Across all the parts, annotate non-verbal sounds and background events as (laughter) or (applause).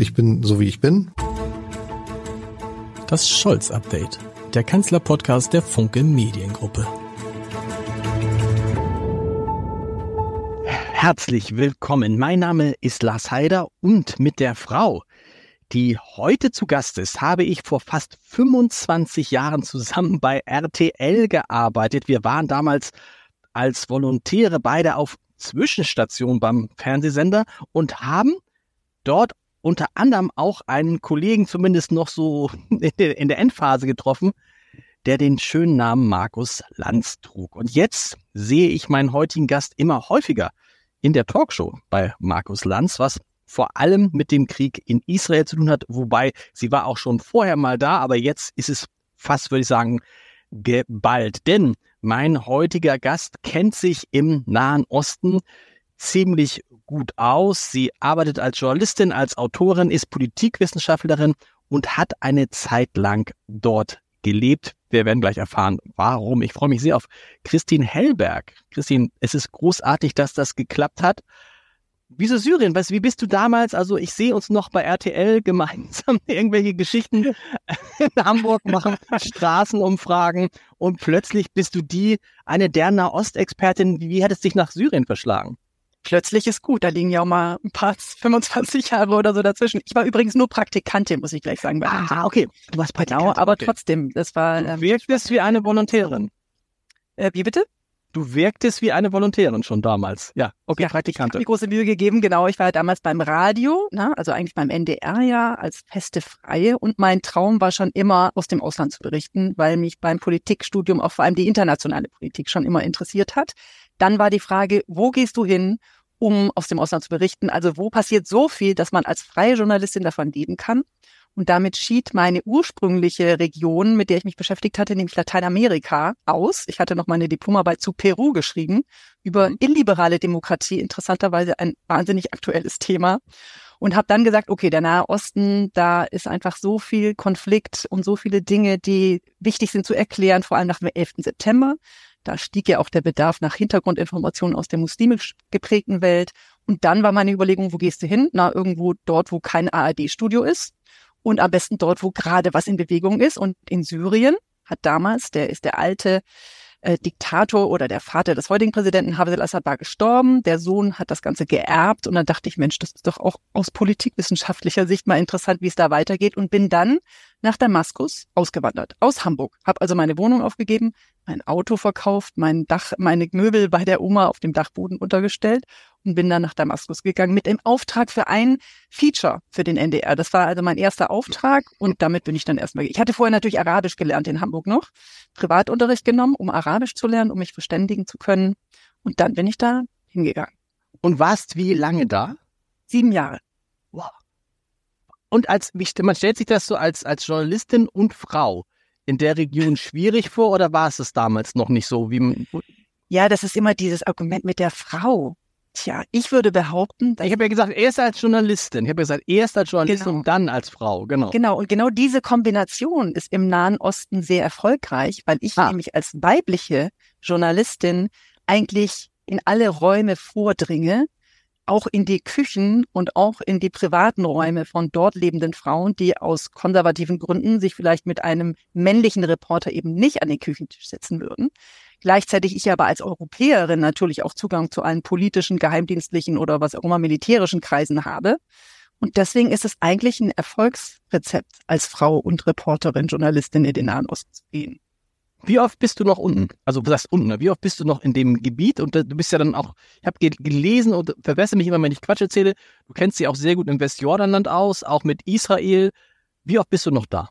Ich bin so wie ich bin. Das Scholz-Update, der Kanzler-Podcast der Funke Mediengruppe. Herzlich willkommen. Mein Name ist Lars Heider und mit der Frau, die heute zu Gast ist, habe ich vor fast 25 Jahren zusammen bei RTL gearbeitet. Wir waren damals als Volontäre beide auf Zwischenstation beim Fernsehsender und haben dort unter anderem auch einen Kollegen zumindest noch so (laughs) in der Endphase getroffen, der den schönen Namen Markus Lanz trug. Und jetzt sehe ich meinen heutigen Gast immer häufiger in der Talkshow bei Markus Lanz, was vor allem mit dem Krieg in Israel zu tun hat, wobei sie war auch schon vorher mal da, aber jetzt ist es fast, würde ich sagen, geballt. Denn mein heutiger Gast kennt sich im Nahen Osten ziemlich gut aus. Sie arbeitet als Journalistin, als Autorin, ist Politikwissenschaftlerin und hat eine Zeit lang dort gelebt. Wir werden gleich erfahren, warum. Ich freue mich sehr auf Christine Hellberg. Christine, es ist großartig, dass das geklappt hat. Wieso Syrien? Weißt, wie bist du damals? Also ich sehe uns noch bei RTL (laughs) gemeinsam irgendwelche Geschichten in Hamburg machen, Straßenumfragen und plötzlich bist du die, eine der Nahostexpertin. Wie hat es dich nach Syrien verschlagen? Plötzlich ist gut. Da liegen ja auch mal ein paar (laughs) 25 Jahre oder so dazwischen. Ich war übrigens nur Praktikantin, muss ich gleich sagen. Ah, okay. Du warst Praktikantin. Genau, aber okay. trotzdem, das war... Ähm, du wirktest wie eine Volontärin. Äh, wie bitte? Du wirktest wie eine Volontärin schon damals. Ja, okay, ja, Praktikantin. Ich habe mir große Mühe gegeben, genau. Ich war damals beim Radio, ne, also eigentlich beim NDR ja, als feste Freie. Und mein Traum war schon immer, aus dem Ausland zu berichten, weil mich beim Politikstudium auch vor allem die internationale Politik schon immer interessiert hat. Dann war die Frage, wo gehst du hin? Um aus dem Ausland zu berichten. Also wo passiert so viel, dass man als freie Journalistin davon leben kann? Und damit schied meine ursprüngliche Region, mit der ich mich beschäftigt hatte, nämlich Lateinamerika, aus. Ich hatte noch meine Diplomarbeit zu Peru geschrieben über mhm. illiberale Demokratie, interessanterweise ein wahnsinnig aktuelles Thema. Und habe dann gesagt, okay, der Nahe Osten, da ist einfach so viel Konflikt und so viele Dinge, die wichtig sind zu erklären, vor allem nach dem 11. September. Da stieg ja auch der Bedarf nach Hintergrundinformationen aus der muslimisch geprägten Welt. Und dann war meine Überlegung, wo gehst du hin? Na, irgendwo dort, wo kein ARD-Studio ist. Und am besten dort, wo gerade was in Bewegung ist. Und in Syrien hat damals, der ist der alte äh, Diktator oder der Vater des heutigen Präsidenten Hafez al-Assad war gestorben. Der Sohn hat das Ganze geerbt und dann dachte ich, Mensch, das ist doch auch aus politikwissenschaftlicher Sicht mal interessant, wie es da weitergeht und bin dann nach Damaskus ausgewandert aus Hamburg. Habe also meine Wohnung aufgegeben, mein Auto verkauft, mein Dach, meine Möbel bei der Oma auf dem Dachboden untergestellt und bin dann nach Damaskus gegangen mit dem Auftrag für ein Feature für den NDR. Das war also mein erster Auftrag und damit bin ich dann erstmal. Ich hatte vorher natürlich Arabisch gelernt in Hamburg noch, Privatunterricht genommen, um Arabisch zu lernen, um mich verständigen zu können. Und dann bin ich da hingegangen. Und warst wie lange da? Sieben Jahre. Wow. Und als, man stellt sich das so als, als Journalistin und Frau in der Region schwierig vor oder war es es damals noch nicht so? Wie ja, das ist immer dieses Argument mit der Frau. Tja, ich würde behaupten. Ich habe ja gesagt, erst als Journalistin. Ich habe ja gesagt, erst als Journalistin genau. und dann als Frau. Genau. Genau. Und genau diese Kombination ist im Nahen Osten sehr erfolgreich, weil ich ah. nämlich als weibliche Journalistin eigentlich in alle Räume vordringe, auch in die Küchen und auch in die privaten Räume von dort lebenden Frauen, die aus konservativen Gründen sich vielleicht mit einem männlichen Reporter eben nicht an den Küchentisch setzen würden. Gleichzeitig ich aber als Europäerin natürlich auch Zugang zu allen politischen, geheimdienstlichen oder was auch immer militärischen Kreisen habe. Und deswegen ist es eigentlich ein Erfolgsrezept, als Frau und Reporterin, Journalistin in den Nahen Osten zu gehen. Wie oft bist du noch unten? Also was heißt unten? Ne? Wie oft bist du noch in dem Gebiet? Und du bist ja dann auch, ich habe gelesen und verbessere mich immer, wenn ich Quatsch erzähle. Du kennst dich auch sehr gut im Westjordanland aus, auch mit Israel. Wie oft bist du noch da?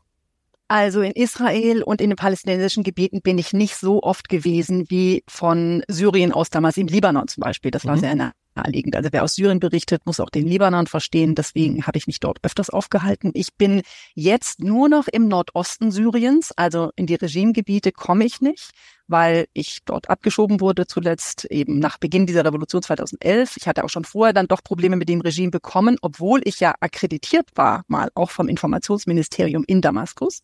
Also in Israel und in den palästinensischen Gebieten bin ich nicht so oft gewesen wie von Syrien aus damals im Libanon zum Beispiel. Das war mhm. sehr nah naheliegend. Also wer aus Syrien berichtet, muss auch den Libanon verstehen. Deswegen habe ich mich dort öfters aufgehalten. Ich bin jetzt nur noch im Nordosten Syriens, also in die Regimegebiete komme ich nicht, weil ich dort abgeschoben wurde, zuletzt eben nach Beginn dieser Revolution 2011. Ich hatte auch schon vorher dann doch Probleme mit dem Regime bekommen, obwohl ich ja akkreditiert war, mal auch vom Informationsministerium in Damaskus.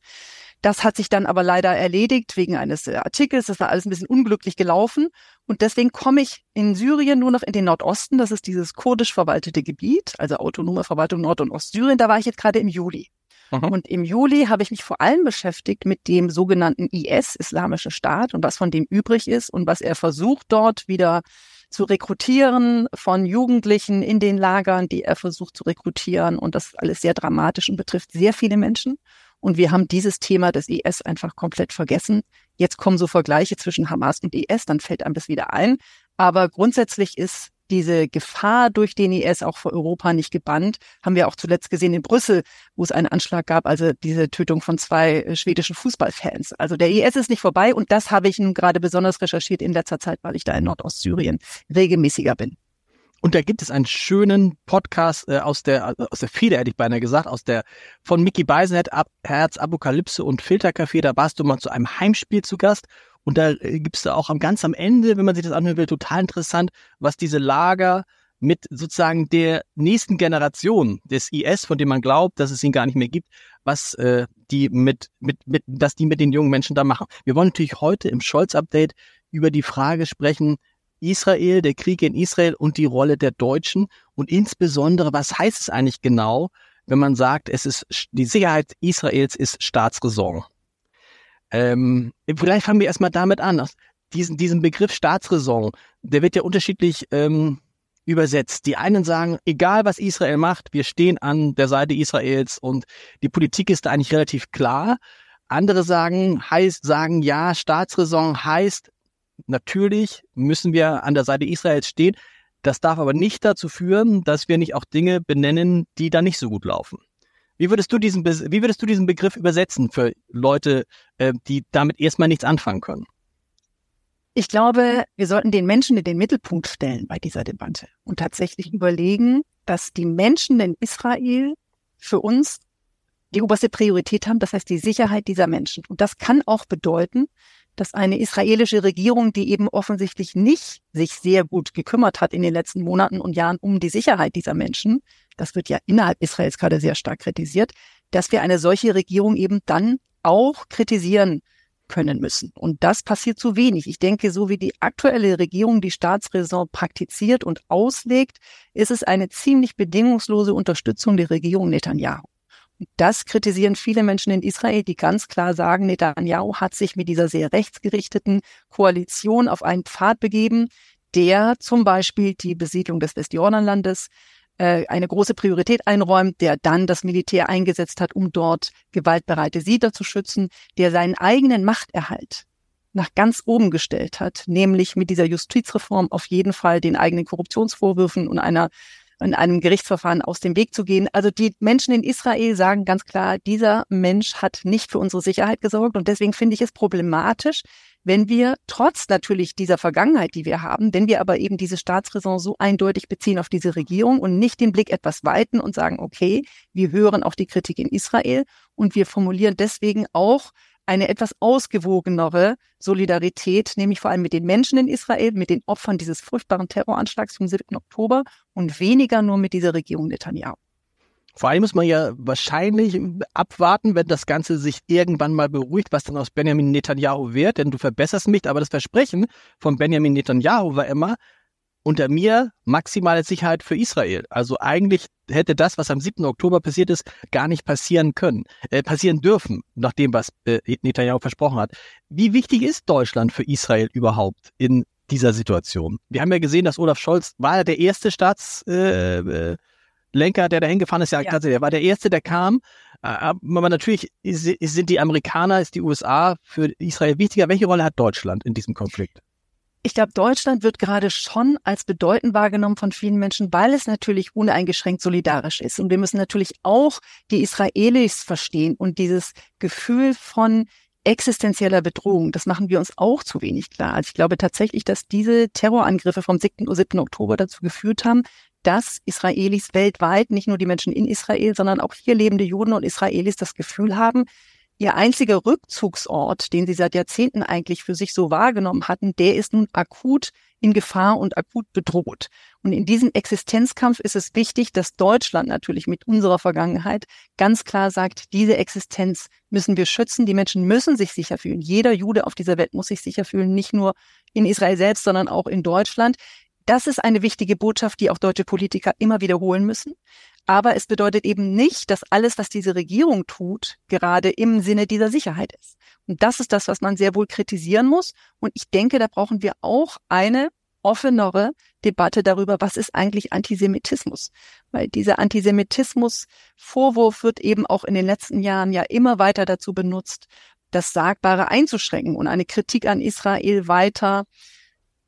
Das hat sich dann aber leider erledigt wegen eines äh, Artikels. Das war alles ein bisschen unglücklich gelaufen. Und deswegen komme ich in Syrien nur noch in den Nordosten. Das ist dieses kurdisch verwaltete Gebiet, also autonome Verwaltung Nord- und Ostsyrien. Da war ich jetzt gerade im Juli. Mhm. Und im Juli habe ich mich vor allem beschäftigt mit dem sogenannten IS, Islamische Staat, und was von dem übrig ist und was er versucht dort wieder zu rekrutieren von Jugendlichen in den Lagern, die er versucht zu rekrutieren. Und das ist alles sehr dramatisch und betrifft sehr viele Menschen. Und wir haben dieses Thema des IS einfach komplett vergessen. Jetzt kommen so Vergleiche zwischen Hamas und IS, dann fällt einem das wieder ein. Aber grundsätzlich ist diese Gefahr durch den IS auch für Europa nicht gebannt. Haben wir auch zuletzt gesehen in Brüssel, wo es einen Anschlag gab, also diese Tötung von zwei äh, schwedischen Fußballfans. Also der IS ist nicht vorbei und das habe ich nun gerade besonders recherchiert in letzter Zeit, weil ich da in Nordostsyrien regelmäßiger bin. Und da gibt es einen schönen Podcast äh, aus der aus der Feder, hätte ich beinahe gesagt, aus der von Mickey Beisenherz, Ab, Herz, Apokalypse und Filtercafé. Da warst du mal zu einem Heimspiel zu Gast. Und da äh, gibt's da auch am ganz am Ende, wenn man sich das anhören will, total interessant, was diese Lager mit sozusagen der nächsten Generation des IS, von dem man glaubt, dass es ihn gar nicht mehr gibt, was äh, die mit, mit, mit, dass die mit den jungen Menschen da machen. Wir wollen natürlich heute im Scholz-Update über die Frage sprechen, Israel, der Krieg in Israel und die Rolle der Deutschen und insbesondere, was heißt es eigentlich genau, wenn man sagt, es ist die Sicherheit Israels ist Staatsräson. Ähm, vielleicht fangen wir erstmal damit an. Diesen, diesen Begriff Staatsräson, der wird ja unterschiedlich ähm, übersetzt. Die einen sagen, egal was Israel macht, wir stehen an der Seite Israels und die Politik ist da eigentlich relativ klar. Andere sagen, heißt, sagen, ja, Staatsräson heißt, natürlich müssen wir an der Seite Israels stehen. Das darf aber nicht dazu führen, dass wir nicht auch Dinge benennen, die da nicht so gut laufen. Wie würdest du diesen, wie würdest du diesen Begriff übersetzen für Leute, äh, die damit erstmal nichts anfangen können? Ich glaube, wir sollten den Menschen in den Mittelpunkt stellen bei dieser Debatte und tatsächlich überlegen, dass die Menschen in Israel für uns die oberste Priorität haben, das heißt die Sicherheit dieser Menschen. Und das kann auch bedeuten, dass eine israelische Regierung, die eben offensichtlich nicht sich sehr gut gekümmert hat in den letzten Monaten und Jahren um die Sicherheit dieser Menschen, das wird ja innerhalb Israels gerade sehr stark kritisiert, dass wir eine solche Regierung eben dann auch kritisieren können müssen. Und das passiert zu wenig. Ich denke, so wie die aktuelle Regierung die Staatsräson praktiziert und auslegt, ist es eine ziemlich bedingungslose Unterstützung der Regierung Netanyahu. Das kritisieren viele Menschen in Israel, die ganz klar sagen, Netanyahu hat sich mit dieser sehr rechtsgerichteten Koalition auf einen Pfad begeben, der zum Beispiel die Besiedlung des Westjordanlandes äh, eine große Priorität einräumt, der dann das Militär eingesetzt hat, um dort gewaltbereite Siedler zu schützen, der seinen eigenen Machterhalt nach ganz oben gestellt hat, nämlich mit dieser Justizreform auf jeden Fall den eigenen Korruptionsvorwürfen und einer in einem Gerichtsverfahren aus dem Weg zu gehen. Also die Menschen in Israel sagen ganz klar, dieser Mensch hat nicht für unsere Sicherheit gesorgt und deswegen finde ich es problematisch, wenn wir trotz natürlich dieser Vergangenheit, die wir haben, wenn wir aber eben diese Staatsräson so eindeutig beziehen auf diese Regierung und nicht den Blick etwas weiten und sagen, okay, wir hören auch die Kritik in Israel und wir formulieren deswegen auch eine etwas ausgewogenere Solidarität, nämlich vor allem mit den Menschen in Israel, mit den Opfern dieses furchtbaren Terroranschlags vom 7. Oktober und weniger nur mit dieser Regierung Netanyahu. Vor allem muss man ja wahrscheinlich abwarten, wenn das Ganze sich irgendwann mal beruhigt, was dann aus Benjamin Netanyahu wird, denn du verbesserst mich, aber das Versprechen von Benjamin Netanyahu war immer, unter mir maximale Sicherheit für Israel. Also eigentlich hätte das, was am 7. Oktober passiert ist, gar nicht passieren können, äh, passieren dürfen, nach dem, was äh, Netanyahu versprochen hat. Wie wichtig ist Deutschland für Israel überhaupt in dieser Situation? Wir haben ja gesehen, dass Olaf Scholz war der erste Staatslenker, äh, der da hingefahren ist. Ja, ja. der war der erste, der kam. Äh, aber natürlich sind die Amerikaner, ist die USA für Israel wichtiger. Welche Rolle hat Deutschland in diesem Konflikt? Ich glaube, Deutschland wird gerade schon als bedeutend wahrgenommen von vielen Menschen, weil es natürlich uneingeschränkt solidarisch ist. Und wir müssen natürlich auch die Israelis verstehen und dieses Gefühl von existenzieller Bedrohung, das machen wir uns auch zu wenig klar. Also ich glaube tatsächlich, dass diese Terrorangriffe vom 7. 7. Oktober dazu geführt haben, dass Israelis weltweit, nicht nur die Menschen in Israel, sondern auch hier lebende Juden und Israelis das Gefühl haben, Ihr einziger Rückzugsort, den sie seit Jahrzehnten eigentlich für sich so wahrgenommen hatten, der ist nun akut in Gefahr und akut bedroht. Und in diesem Existenzkampf ist es wichtig, dass Deutschland natürlich mit unserer Vergangenheit ganz klar sagt, diese Existenz müssen wir schützen. Die Menschen müssen sich sicher fühlen. Jeder Jude auf dieser Welt muss sich sicher fühlen, nicht nur in Israel selbst, sondern auch in Deutschland. Das ist eine wichtige Botschaft, die auch deutsche Politiker immer wiederholen müssen. Aber es bedeutet eben nicht, dass alles, was diese Regierung tut, gerade im Sinne dieser Sicherheit ist. Und das ist das, was man sehr wohl kritisieren muss. Und ich denke, da brauchen wir auch eine offenere Debatte darüber, was ist eigentlich Antisemitismus? Weil dieser Antisemitismus-Vorwurf wird eben auch in den letzten Jahren ja immer weiter dazu benutzt, das Sagbare einzuschränken und eine Kritik an Israel weiter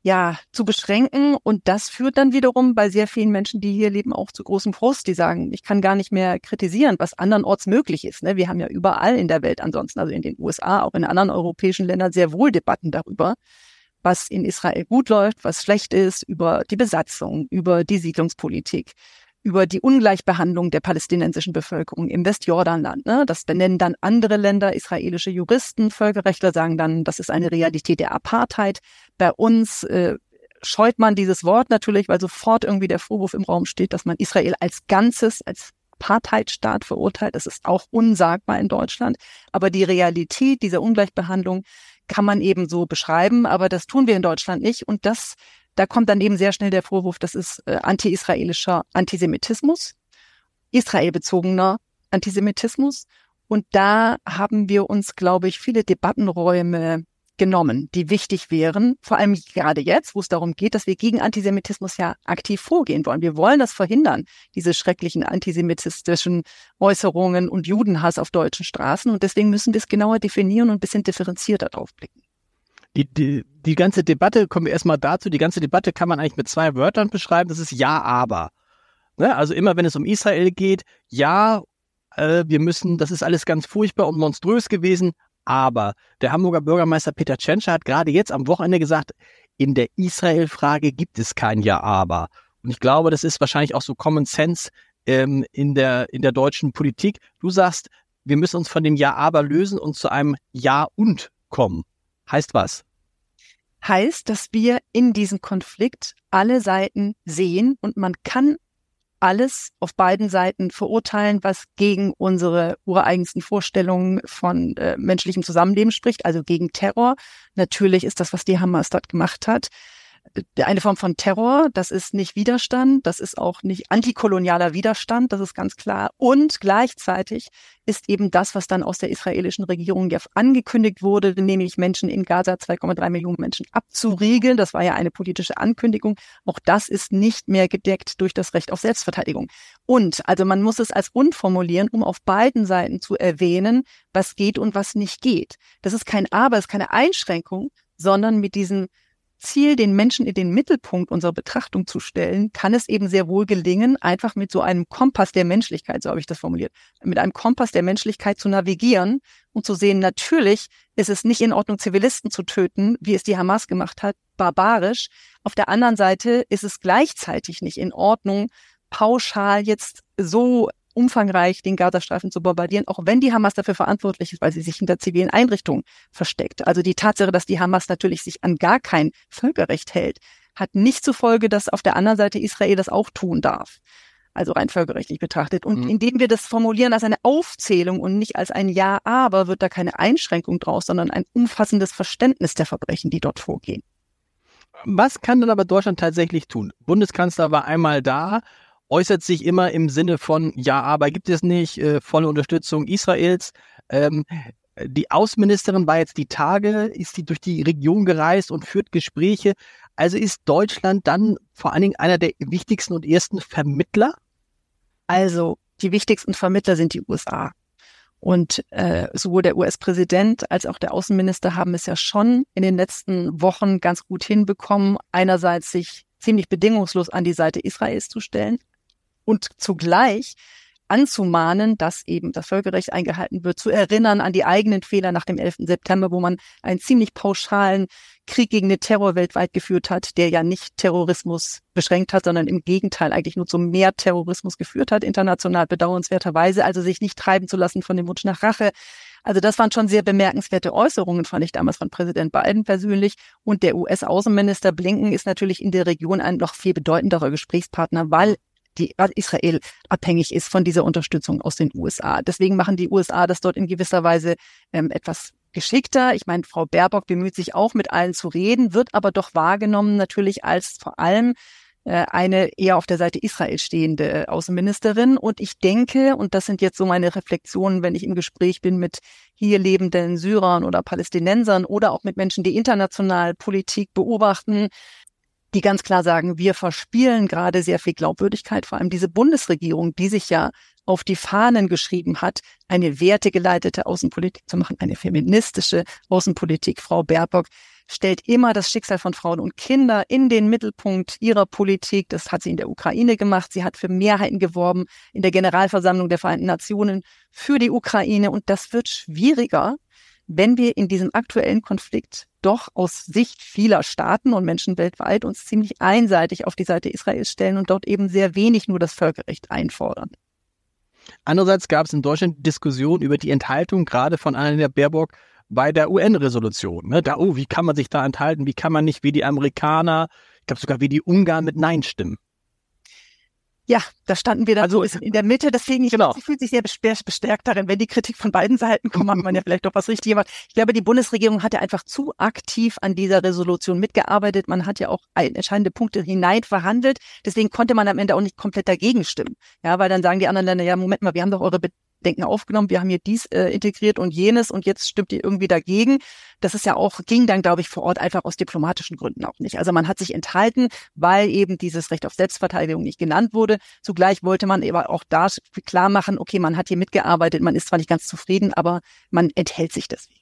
ja, zu beschränken. Und das führt dann wiederum bei sehr vielen Menschen, die hier leben, auch zu großem Frust. Die sagen, ich kann gar nicht mehr kritisieren, was andernorts möglich ist. Ne? Wir haben ja überall in der Welt ansonsten, also in den USA, auch in anderen europäischen Ländern, sehr wohl Debatten darüber, was in Israel gut läuft, was schlecht ist, über die Besatzung, über die Siedlungspolitik, über die Ungleichbehandlung der palästinensischen Bevölkerung im Westjordanland. Ne? Das benennen dann andere Länder, israelische Juristen, Völkerrechtler sagen dann, das ist eine Realität der Apartheid. Bei uns äh, scheut man dieses Wort natürlich, weil sofort irgendwie der Vorwurf im Raum steht, dass man Israel als Ganzes, als Apartheidstaat verurteilt. Das ist auch unsagbar in Deutschland. Aber die Realität dieser Ungleichbehandlung kann man eben so beschreiben, aber das tun wir in Deutschland nicht. Und das da kommt dann eben sehr schnell der Vorwurf, das ist äh, anti-israelischer Antisemitismus, israelbezogener Antisemitismus. Und da haben wir uns, glaube ich, viele Debattenräume genommen, die wichtig wären, vor allem gerade jetzt, wo es darum geht, dass wir gegen Antisemitismus ja aktiv vorgehen wollen. Wir wollen das verhindern, diese schrecklichen antisemitistischen Äußerungen und Judenhass auf deutschen Straßen. Und deswegen müssen wir es genauer definieren und ein bisschen differenzierter drauf blicken. Die, die, die ganze Debatte, kommen wir erstmal dazu, die ganze Debatte kann man eigentlich mit zwei Wörtern beschreiben, das ist Ja, aber. Ne? Also immer wenn es um Israel geht, ja, äh, wir müssen, das ist alles ganz furchtbar und monströs gewesen, aber der Hamburger Bürgermeister Peter Tschentscher hat gerade jetzt am Wochenende gesagt, in der Israel-Frage gibt es kein Ja, aber. Und ich glaube, das ist wahrscheinlich auch so Common Sense ähm, in, der, in der deutschen Politik. Du sagst, wir müssen uns von dem Ja, aber lösen und zu einem Ja und kommen. Heißt was? heißt, dass wir in diesem Konflikt alle Seiten sehen und man kann alles auf beiden Seiten verurteilen, was gegen unsere ureigensten Vorstellungen von äh, menschlichem Zusammenleben spricht, also gegen Terror. Natürlich ist das, was die Hamas dort gemacht hat, eine Form von Terror, das ist nicht Widerstand, das ist auch nicht antikolonialer Widerstand, das ist ganz klar. Und gleichzeitig ist eben das, was dann aus der israelischen Regierung ja angekündigt wurde, nämlich Menschen in Gaza, 2,3 Millionen Menschen abzuriegeln. Das war ja eine politische Ankündigung. Auch das ist nicht mehr gedeckt durch das Recht auf Selbstverteidigung. Und, also man muss es als und formulieren, um auf beiden Seiten zu erwähnen, was geht und was nicht geht. Das ist kein Aber, es ist keine Einschränkung, sondern mit diesen Ziel, den Menschen in den Mittelpunkt unserer Betrachtung zu stellen, kann es eben sehr wohl gelingen, einfach mit so einem Kompass der Menschlichkeit, so habe ich das formuliert, mit einem Kompass der Menschlichkeit zu navigieren und zu sehen, natürlich ist es nicht in Ordnung, Zivilisten zu töten, wie es die Hamas gemacht hat, barbarisch. Auf der anderen Seite ist es gleichzeitig nicht in Ordnung, pauschal jetzt so umfangreich den Gazastreifen zu bombardieren, auch wenn die Hamas dafür verantwortlich ist, weil sie sich hinter zivilen Einrichtungen versteckt. Also die Tatsache, dass die Hamas natürlich sich an gar kein Völkerrecht hält, hat nicht zur Folge, dass auf der anderen Seite Israel das auch tun darf. Also rein völkerrechtlich betrachtet. Und mhm. indem wir das formulieren als eine Aufzählung und nicht als ein Ja, aber, wird da keine Einschränkung draus, sondern ein umfassendes Verständnis der Verbrechen, die dort vorgehen. Was kann denn aber Deutschland tatsächlich tun? Bundeskanzler war einmal da, äußert sich immer im Sinne von, ja, aber gibt es nicht, äh, volle Unterstützung Israels. Ähm, die Außenministerin war jetzt die Tage, ist sie durch die Region gereist und führt Gespräche. Also ist Deutschland dann vor allen Dingen einer der wichtigsten und ersten Vermittler? Also die wichtigsten Vermittler sind die USA. Und äh, sowohl der US-Präsident als auch der Außenminister haben es ja schon in den letzten Wochen ganz gut hinbekommen, einerseits sich ziemlich bedingungslos an die Seite Israels zu stellen, und zugleich anzumahnen, dass eben das Völkerrecht eingehalten wird, zu erinnern an die eigenen Fehler nach dem 11. September, wo man einen ziemlich pauschalen Krieg gegen den Terror weltweit geführt hat, der ja nicht Terrorismus beschränkt hat, sondern im Gegenteil eigentlich nur zu mehr Terrorismus geführt hat, international bedauernswerterweise, also sich nicht treiben zu lassen von dem Wunsch nach Rache, Also das waren schon sehr bemerkenswerte Äußerungen, fand ich damals von Präsident Biden persönlich. Und der US-Außenminister Blinken ist natürlich in der Region ein noch viel bedeutenderer Gesprächspartner, weil die Israel abhängig ist von dieser Unterstützung aus den USA. Deswegen machen die USA das dort in gewisser Weise ähm, etwas geschickter. Ich meine, Frau Baerbock bemüht sich auch mit allen zu reden, wird aber doch wahrgenommen natürlich als vor allem äh, eine eher auf der Seite Israel stehende äh, Außenministerin. Und ich denke, und das sind jetzt so meine Reflexionen, wenn ich im Gespräch bin mit hier lebenden Syrern oder Palästinensern oder auch mit Menschen, die international Politik beobachten, die ganz klar sagen, wir verspielen gerade sehr viel Glaubwürdigkeit, vor allem diese Bundesregierung, die sich ja auf die Fahnen geschrieben hat, eine wertegeleitete Außenpolitik zu machen, eine feministische Außenpolitik. Frau Baerbock stellt immer das Schicksal von Frauen und Kindern in den Mittelpunkt ihrer Politik. Das hat sie in der Ukraine gemacht. Sie hat für Mehrheiten geworben in der Generalversammlung der Vereinten Nationen für die Ukraine. Und das wird schwieriger, wenn wir in diesem aktuellen Konflikt doch aus Sicht vieler Staaten und Menschen weltweit uns ziemlich einseitig auf die Seite Israels stellen und dort eben sehr wenig nur das Völkerrecht einfordern. Andererseits gab es in Deutschland Diskussionen über die Enthaltung gerade von Annalena Baerbock bei der UN-Resolution. Ne? Da, oh, wie kann man sich da enthalten? Wie kann man nicht wie die Amerikaner, ich glaube sogar wie die Ungarn mit Nein stimmen? Ja, da standen wir dann also, so in der Mitte. Deswegen, ich genau. fühlt sich sehr bestärkt darin. Wenn die Kritik von beiden Seiten kommt, hat man ja (laughs) vielleicht doch was richtig gemacht. Ich glaube, die Bundesregierung hat ja einfach zu aktiv an dieser Resolution mitgearbeitet. Man hat ja auch entscheidende Punkte hinein verhandelt. Deswegen konnte man am Ende auch nicht komplett dagegen stimmen. Ja, weil dann sagen die anderen Länder, ja, Moment mal, wir haben doch eure Denken aufgenommen, wir haben hier dies äh, integriert und jenes und jetzt stimmt ihr irgendwie dagegen. Das ist ja auch, ging dann, glaube ich, vor Ort einfach aus diplomatischen Gründen auch nicht. Also man hat sich enthalten, weil eben dieses Recht auf Selbstverteidigung nicht genannt wurde. Zugleich wollte man eben auch da klar machen, okay, man hat hier mitgearbeitet, man ist zwar nicht ganz zufrieden, aber man enthält sich deswegen.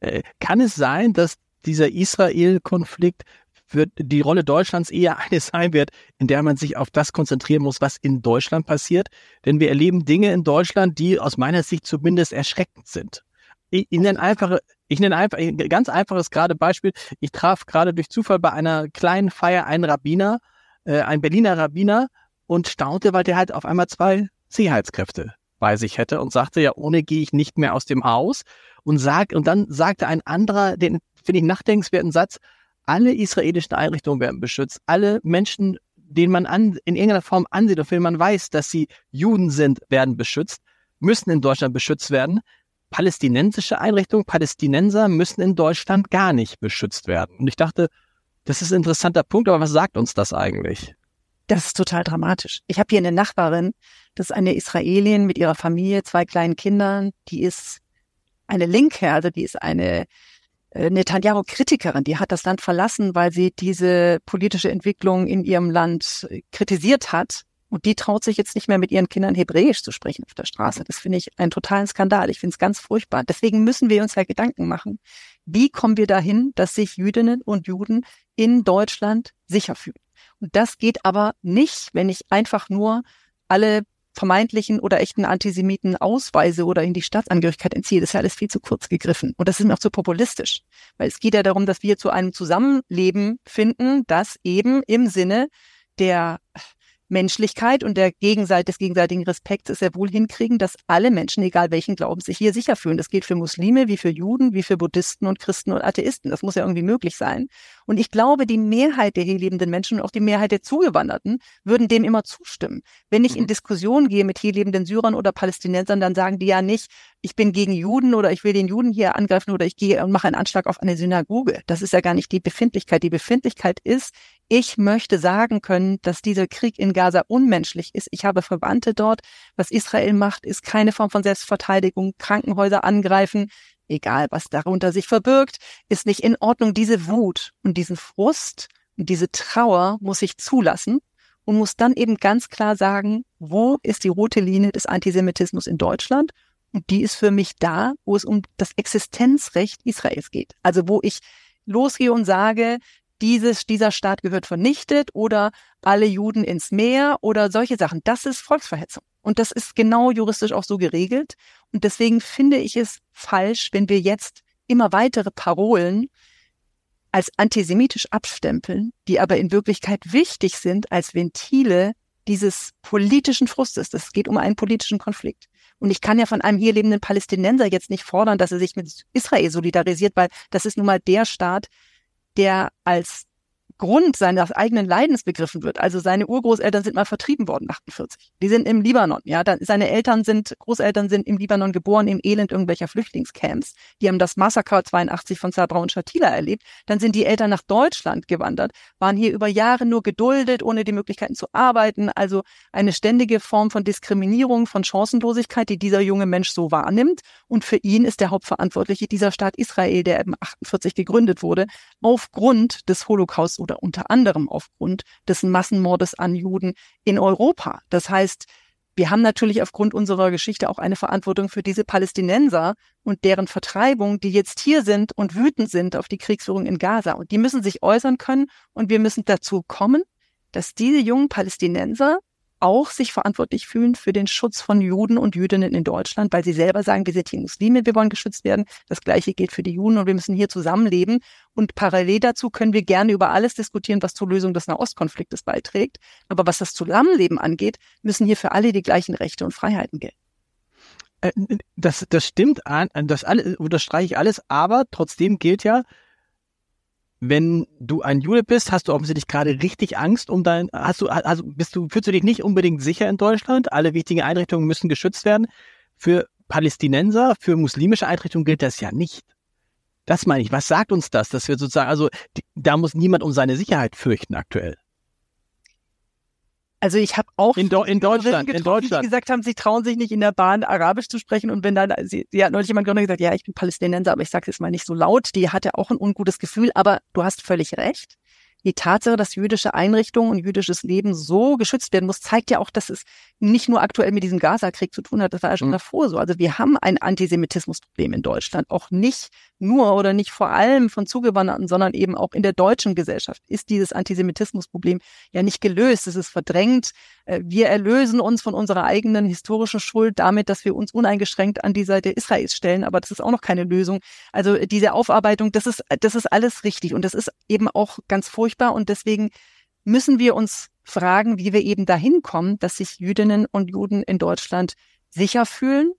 Äh, kann es sein, dass dieser Israel-Konflikt wird die Rolle Deutschlands eher (laughs) eine sein wird, in der man sich auf das konzentrieren muss, was in Deutschland passiert. Denn wir erleben Dinge in Deutschland, die aus meiner Sicht zumindest erschreckend sind. Ich, ich nenne einfache, ich nenne einfach ein ganz einfaches gerade Beispiel. Ich traf gerade durch Zufall bei einer kleinen Feier einen Rabbiner, äh, ein Berliner Rabbiner und staunte, weil der halt auf einmal zwei Sicherheitskräfte bei sich hätte und sagte, ja, ohne gehe ich nicht mehr aus dem Haus und sagt, und dann sagte ein anderer, den finde ich nachdenkenswerten Satz, alle israelischen Einrichtungen werden beschützt. Alle Menschen, denen man an, in irgendeiner Form ansieht, auf denen man weiß, dass sie Juden sind, werden beschützt, müssen in Deutschland beschützt werden. Palästinensische Einrichtungen, Palästinenser müssen in Deutschland gar nicht beschützt werden. Und ich dachte, das ist ein interessanter Punkt, aber was sagt uns das eigentlich? Das ist total dramatisch. Ich habe hier eine Nachbarin, das ist eine Israelin mit ihrer Familie, zwei kleinen Kindern, die ist eine Linke, also die ist eine Netanyahu-Kritikerin, die hat das Land verlassen, weil sie diese politische Entwicklung in ihrem Land äh, kritisiert hat. Und die traut sich jetzt nicht mehr mit ihren Kindern Hebräisch zu sprechen auf der Straße. Das finde ich einen totalen Skandal. Ich finde es ganz furchtbar. Deswegen müssen wir uns ja Gedanken machen. Wie kommen wir dahin, dass sich Jüdinnen und Juden in Deutschland sicher fühlen? Und das geht aber nicht, wenn ich einfach nur alle vermeintlichen oder echten Antisemiten Ausweise oder in die Staatsangehörigkeit entziehe. Das ist ja alles viel zu kurz gegriffen. Und das ist mir auch zu populistisch. Weil es geht ja darum, dass wir zu einem Zusammenleben finden, das eben im Sinne der Menschlichkeit und der Gegenseit des gegenseitigen Respekts es sehr wohl hinkriegen, dass alle Menschen, egal welchen Glauben, sich hier sicher fühlen. Das gilt für Muslime, wie für Juden, wie für Buddhisten und Christen und Atheisten. Das muss ja irgendwie möglich sein. Und ich glaube, die Mehrheit der hier lebenden Menschen und auch die Mehrheit der Zugewanderten würden dem immer zustimmen. Wenn ich in mhm. Diskussionen gehe mit hier lebenden Syrern oder Palästinensern, dann sagen die ja nicht, ich bin gegen Juden oder ich will den Juden hier angreifen oder ich gehe und mache einen Anschlag auf eine Synagoge. Das ist ja gar nicht die Befindlichkeit. Die Befindlichkeit ist, ich möchte sagen können, dass dieser Krieg in Gaza unmenschlich ist. Ich habe Verwandte dort. Was Israel macht, ist keine Form von Selbstverteidigung. Krankenhäuser angreifen, egal was darunter sich verbirgt, ist nicht in Ordnung. Diese Wut und diesen Frust und diese Trauer muss ich zulassen und muss dann eben ganz klar sagen, wo ist die rote Linie des Antisemitismus in Deutschland? Und die ist für mich da, wo es um das Existenzrecht Israels geht. Also wo ich losgehe und sage, dieses, dieser Staat gehört vernichtet oder alle Juden ins Meer oder solche Sachen. Das ist Volksverhetzung. Und das ist genau juristisch auch so geregelt. Und deswegen finde ich es falsch, wenn wir jetzt immer weitere Parolen als antisemitisch abstempeln, die aber in Wirklichkeit wichtig sind als Ventile dieses politischen Frustes. Es geht um einen politischen Konflikt. Und ich kann ja von einem hier lebenden Palästinenser jetzt nicht fordern, dass er sich mit Israel solidarisiert, weil das ist nun mal der Staat, der als Grund seines eigenen Leidens begriffen wird. Also seine Urgroßeltern sind mal vertrieben worden, 48. Die sind im Libanon, ja. Seine Eltern sind, Großeltern sind im Libanon geboren, im Elend irgendwelcher Flüchtlingscamps. Die haben das Massaker 82 von Sabra und Shatila erlebt. Dann sind die Eltern nach Deutschland gewandert, waren hier über Jahre nur geduldet, ohne die Möglichkeiten zu arbeiten. Also eine ständige Form von Diskriminierung, von Chancenlosigkeit, die dieser junge Mensch so wahrnimmt. Und für ihn ist der Hauptverantwortliche dieser Staat Israel, der eben 48 gegründet wurde, aufgrund des Holocaust oder unter anderem aufgrund des Massenmordes an Juden in Europa. Das heißt, wir haben natürlich aufgrund unserer Geschichte auch eine Verantwortung für diese Palästinenser und deren Vertreibung, die jetzt hier sind und wütend sind auf die Kriegsführung in Gaza. Und die müssen sich äußern können und wir müssen dazu kommen, dass diese jungen Palästinenser auch sich verantwortlich fühlen für den Schutz von Juden und Jüdinnen in Deutschland, weil sie selber sagen, wir sind hier Muslime, wir wollen geschützt werden. Das Gleiche gilt für die Juden und wir müssen hier zusammenleben. Und parallel dazu können wir gerne über alles diskutieren, was zur Lösung des Nahostkonfliktes beiträgt. Aber was das Zusammenleben angeht, müssen hier für alle die gleichen Rechte und Freiheiten gelten. Äh, das, das stimmt, das alles, unterstreiche ich alles, aber trotzdem gilt ja, wenn du ein Jude bist, hast du offensichtlich gerade richtig Angst um dein, hast du, also bist du, fühlst du dich nicht unbedingt sicher in Deutschland? Alle wichtigen Einrichtungen müssen geschützt werden. Für Palästinenser, für muslimische Einrichtungen gilt das ja nicht. Das meine ich. Was sagt uns das? Dass wir sozusagen, also die, da muss niemand um seine Sicherheit fürchten aktuell. Also ich habe auch in, Do in Deutschland, in Deutschland, die gesagt haben, sie trauen sich nicht in der Bahn Arabisch zu sprechen. Und wenn dann sie, sie hat neulich jemand gesagt, ja, ich bin Palästinenser, aber ich sage jetzt mal nicht so laut. Die hatte auch ein ungutes Gefühl, aber du hast völlig recht die Tatsache, dass jüdische Einrichtungen und jüdisches Leben so geschützt werden muss, zeigt ja auch, dass es nicht nur aktuell mit diesem Gaza-Krieg zu tun hat, das war ja schon mhm. davor so. Also wir haben ein Antisemitismusproblem in Deutschland, auch nicht nur oder nicht vor allem von Zugewanderten, sondern eben auch in der deutschen Gesellschaft ist dieses Antisemitismusproblem ja nicht gelöst, es ist verdrängt. Äh, wir erlösen uns von unserer eigenen historischen Schuld damit, dass wir uns uneingeschränkt an die Seite Israels stellen, aber das ist auch noch keine Lösung. Also diese Aufarbeitung, das ist, das ist alles richtig und das ist eben auch ganz furchtbar furchtbar und deswegen müssen wir uns fragen, wie wir eben dahin kommen, dass sich Jüdinnen und Juden in Deutschland sicher fühlen.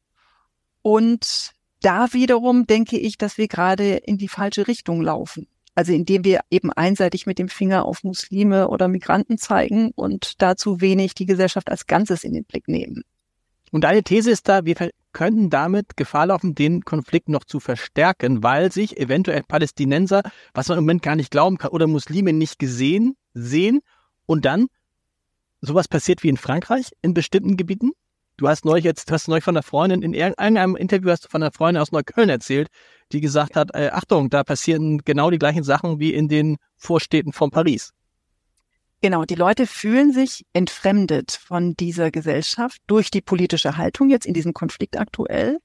Und da wiederum denke ich, dass wir gerade in die falsche Richtung laufen. Also indem wir eben einseitig mit dem Finger auf Muslime oder Migranten zeigen und dazu wenig die Gesellschaft als Ganzes in den Blick nehmen. Und deine These ist da, wir könnten damit Gefahr laufen, den Konflikt noch zu verstärken, weil sich eventuell Palästinenser, was man im Moment gar nicht glauben kann, oder Muslime nicht gesehen sehen und dann sowas passiert wie in Frankreich in bestimmten Gebieten. Du hast neulich jetzt, hast neulich von einer Freundin, in irgendeinem Interview hast du von einer Freundin aus Neukölln erzählt, die gesagt hat, äh, Achtung, da passieren genau die gleichen Sachen wie in den Vorstädten von Paris. Genau, die Leute fühlen sich entfremdet von dieser Gesellschaft durch die politische Haltung jetzt in diesem Konflikt aktuell,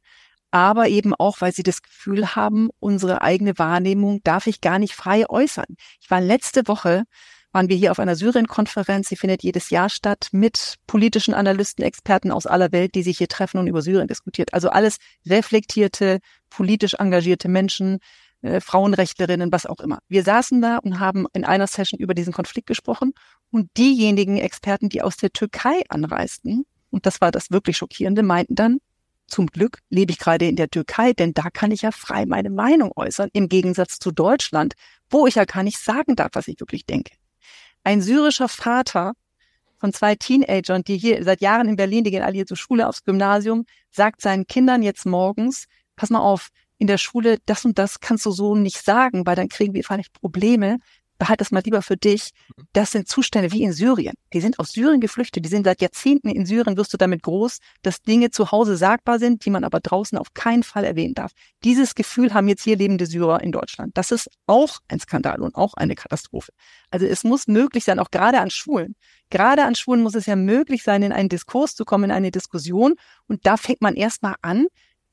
aber eben auch, weil sie das Gefühl haben, unsere eigene Wahrnehmung darf ich gar nicht frei äußern. Ich war letzte Woche waren wir hier auf einer Syrien-Konferenz. Sie findet jedes Jahr statt mit politischen Analysten, Experten aus aller Welt, die sich hier treffen und über Syrien diskutiert. Also alles reflektierte, politisch engagierte Menschen, äh, Frauenrechtlerinnen, was auch immer. Wir saßen da und haben in einer Session über diesen Konflikt gesprochen und diejenigen Experten, die aus der Türkei anreisten, und das war das wirklich Schockierende, meinten dann, zum Glück lebe ich gerade in der Türkei, denn da kann ich ja frei meine Meinung äußern, im Gegensatz zu Deutschland, wo ich ja gar nicht sagen darf, was ich wirklich denke. Ein syrischer Vater von zwei Teenagern, die hier seit Jahren in Berlin, die gehen alle hier zur Schule, aufs Gymnasium, sagt seinen Kindern jetzt morgens, pass mal auf, in der Schule, das und das kannst du so nicht sagen, weil dann kriegen wir vielleicht Probleme. Behalt das mal lieber für dich. Das sind Zustände wie in Syrien. Die sind aus Syrien geflüchtet. Die sind seit Jahrzehnten in Syrien. Wirst du damit groß, dass Dinge zu Hause sagbar sind, die man aber draußen auf keinen Fall erwähnen darf. Dieses Gefühl haben jetzt hier lebende Syrer in Deutschland. Das ist auch ein Skandal und auch eine Katastrophe. Also es muss möglich sein, auch gerade an Schulen. Gerade an Schulen muss es ja möglich sein, in einen Diskurs zu kommen, in eine Diskussion. Und da fängt man erstmal an,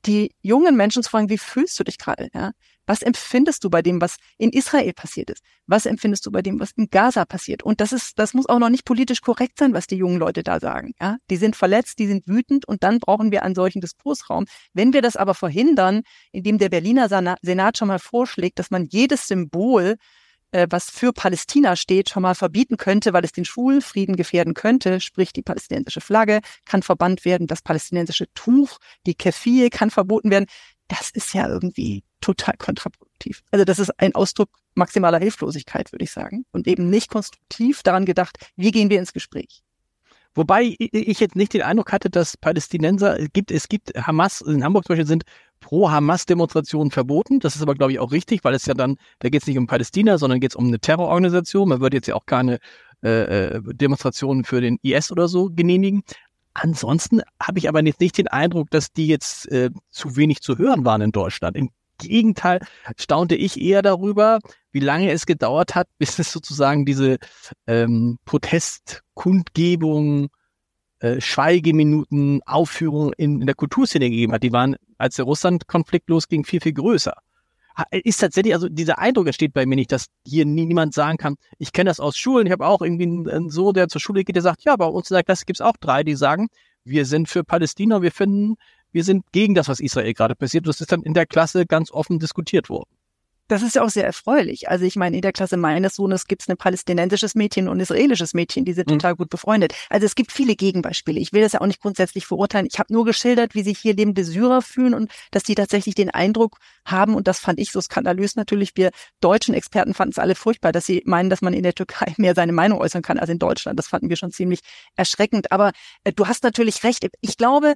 die jungen Menschen zu fragen, wie fühlst du dich gerade? Ja? Was empfindest du bei dem, was in Israel passiert ist? Was empfindest du bei dem, was in Gaza passiert? Und das ist, das muss auch noch nicht politisch korrekt sein, was die jungen Leute da sagen. Ja? Die sind verletzt, die sind wütend und dann brauchen wir einen solchen Diskursraum. Wenn wir das aber verhindern, indem der Berliner Senat schon mal vorschlägt, dass man jedes Symbol äh, was für Palästina steht, schon mal verbieten könnte, weil es den Schulfrieden gefährden könnte, sprich die palästinensische Flagge kann verbannt werden, das palästinensische Tuch, die Kefir kann verboten werden. Das ist ja irgendwie total kontraproduktiv. Also das ist ein Ausdruck maximaler Hilflosigkeit, würde ich sagen, und eben nicht konstruktiv daran gedacht, wie gehen wir ins Gespräch. Wobei ich jetzt nicht den Eindruck hatte, dass Palästinenser, es gibt, es gibt Hamas, in Hamburg zum Beispiel sind Pro-Hamas-Demonstrationen verboten. Das ist aber, glaube ich, auch richtig, weil es ja dann, da geht es nicht um Palästina, sondern geht es um eine Terrororganisation. Man würde jetzt ja auch keine äh, äh, Demonstrationen für den IS oder so genehmigen. Ansonsten habe ich aber jetzt nicht den Eindruck, dass die jetzt äh, zu wenig zu hören waren in Deutschland. Im Gegenteil staunte ich eher darüber, wie lange es gedauert hat, (laughs) bis es sozusagen diese ähm, Protestkundgebung, äh, Schweigeminuten, Aufführungen in, in der Kulturszene gegeben hat. Die waren, als der Russland-Konflikt losging, viel, viel größer. Ist tatsächlich, also dieser Eindruck entsteht bei mir nicht, dass hier nie, niemand sagen kann, ich kenne das aus Schulen, ich habe auch irgendwie einen, Sohn, der zur Schule geht, der sagt, ja, bei uns in der Klasse gibt es auch drei, die sagen, wir sind für Palästina, wir finden wir sind gegen das, was Israel gerade passiert. Das ist dann in der Klasse ganz offen diskutiert worden. Das ist ja auch sehr erfreulich. Also ich meine, in der Klasse meines Sohnes gibt es ein palästinensisches Mädchen und ein israelisches Mädchen, die sind mhm. total gut befreundet. Also es gibt viele Gegenbeispiele. Ich will das ja auch nicht grundsätzlich verurteilen. Ich habe nur geschildert, wie sich hier lebende Syrer fühlen und dass die tatsächlich den Eindruck haben, und das fand ich so skandalös natürlich, wir deutschen Experten fanden es alle furchtbar, dass sie meinen, dass man in der Türkei mehr seine Meinung äußern kann als in Deutschland. Das fanden wir schon ziemlich erschreckend. Aber äh, du hast natürlich recht. Ich glaube,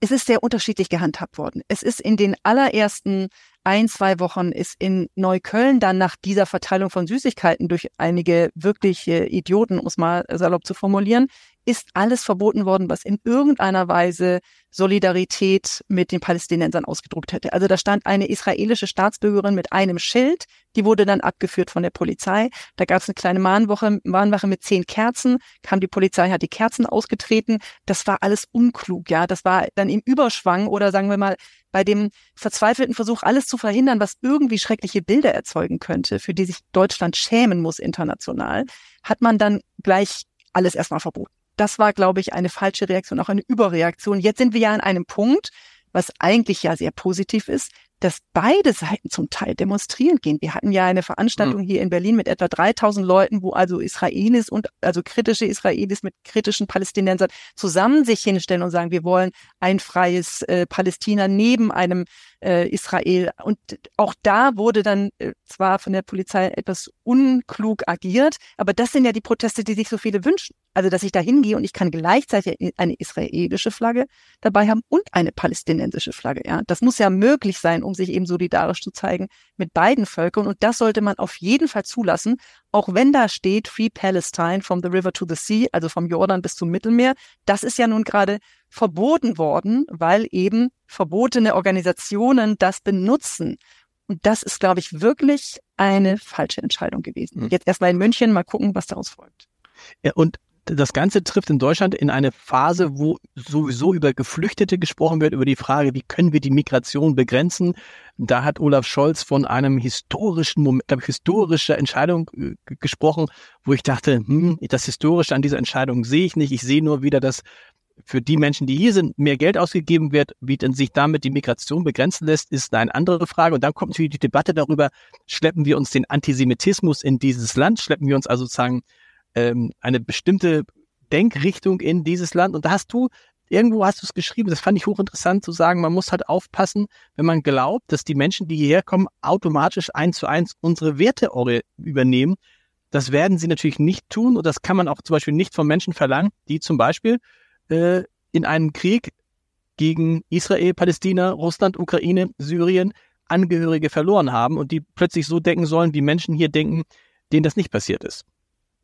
es ist sehr unterschiedlich gehandhabt worden. Es ist in den allerersten ein, zwei Wochen ist in Neukölln dann nach dieser Verteilung von Süßigkeiten durch einige wirkliche Idioten, um es mal salopp zu formulieren, ist alles verboten worden, was in irgendeiner Weise Solidarität mit den Palästinensern ausgedruckt hätte. Also da stand eine israelische Staatsbürgerin mit einem Schild, die wurde dann abgeführt von der Polizei. Da gab es eine kleine Mahnwoche, Mahnwache mit zehn Kerzen, kam die Polizei, hat die Kerzen ausgetreten. Das war alles unklug, ja. Das war dann im Überschwang oder sagen wir mal bei dem verzweifelten Versuch, alles zu verhindern, was irgendwie schreckliche Bilder erzeugen könnte, für die sich Deutschland schämen muss international, hat man dann gleich alles erstmal verboten. Das war, glaube ich, eine falsche Reaktion, auch eine Überreaktion. Jetzt sind wir ja an einem Punkt, was eigentlich ja sehr positiv ist, dass beide Seiten zum Teil demonstrieren gehen. Wir hatten ja eine Veranstaltung mhm. hier in Berlin mit etwa 3000 Leuten, wo also Israelis und also kritische Israelis mit kritischen Palästinensern zusammen sich hinstellen und sagen, wir wollen ein freies äh, Palästina neben einem äh, Israel. Und auch da wurde dann äh, zwar von der Polizei etwas unklug agiert, aber das sind ja die Proteste, die sich so viele wünschen. Also, dass ich da hingehe und ich kann gleichzeitig eine israelische Flagge dabei haben und eine palästinensische Flagge. Ja, das muss ja möglich sein, um sich eben solidarisch zu zeigen mit beiden Völkern. Und das sollte man auf jeden Fall zulassen, auch wenn da steht Free Palestine from the river to the sea, also vom Jordan bis zum Mittelmeer. Das ist ja nun gerade verboten worden, weil eben verbotene Organisationen das benutzen. Und das ist, glaube ich, wirklich eine falsche Entscheidung gewesen. Mhm. Jetzt erstmal in München, mal gucken, was daraus folgt. Ja, und das Ganze trifft in Deutschland in eine Phase, wo sowieso über Geflüchtete gesprochen wird, über die Frage, wie können wir die Migration begrenzen. Da hat Olaf Scholz von einem historischen Moment, glaube ich, historische Entscheidung äh, gesprochen, wo ich dachte, hm, das Historische an dieser Entscheidung sehe ich nicht. Ich sehe nur wieder, dass für die Menschen, die hier sind, mehr Geld ausgegeben wird, wie denn sich damit die Migration begrenzen lässt, ist eine andere Frage. Und dann kommt natürlich die Debatte darüber, schleppen wir uns den Antisemitismus in dieses Land, schleppen wir uns also sozusagen ähm, eine bestimmte Denkrichtung in dieses Land. Und da hast du, irgendwo hast du es geschrieben, das fand ich hochinteressant zu sagen, man muss halt aufpassen, wenn man glaubt, dass die Menschen, die hierher kommen, automatisch eins zu eins unsere Werte übernehmen. Das werden sie natürlich nicht tun und das kann man auch zum Beispiel nicht von Menschen verlangen, die zum Beispiel äh, in einem Krieg gegen Israel, Palästina, Russland, Ukraine, Syrien Angehörige verloren haben und die plötzlich so denken sollen, wie Menschen hier denken, denen das nicht passiert ist.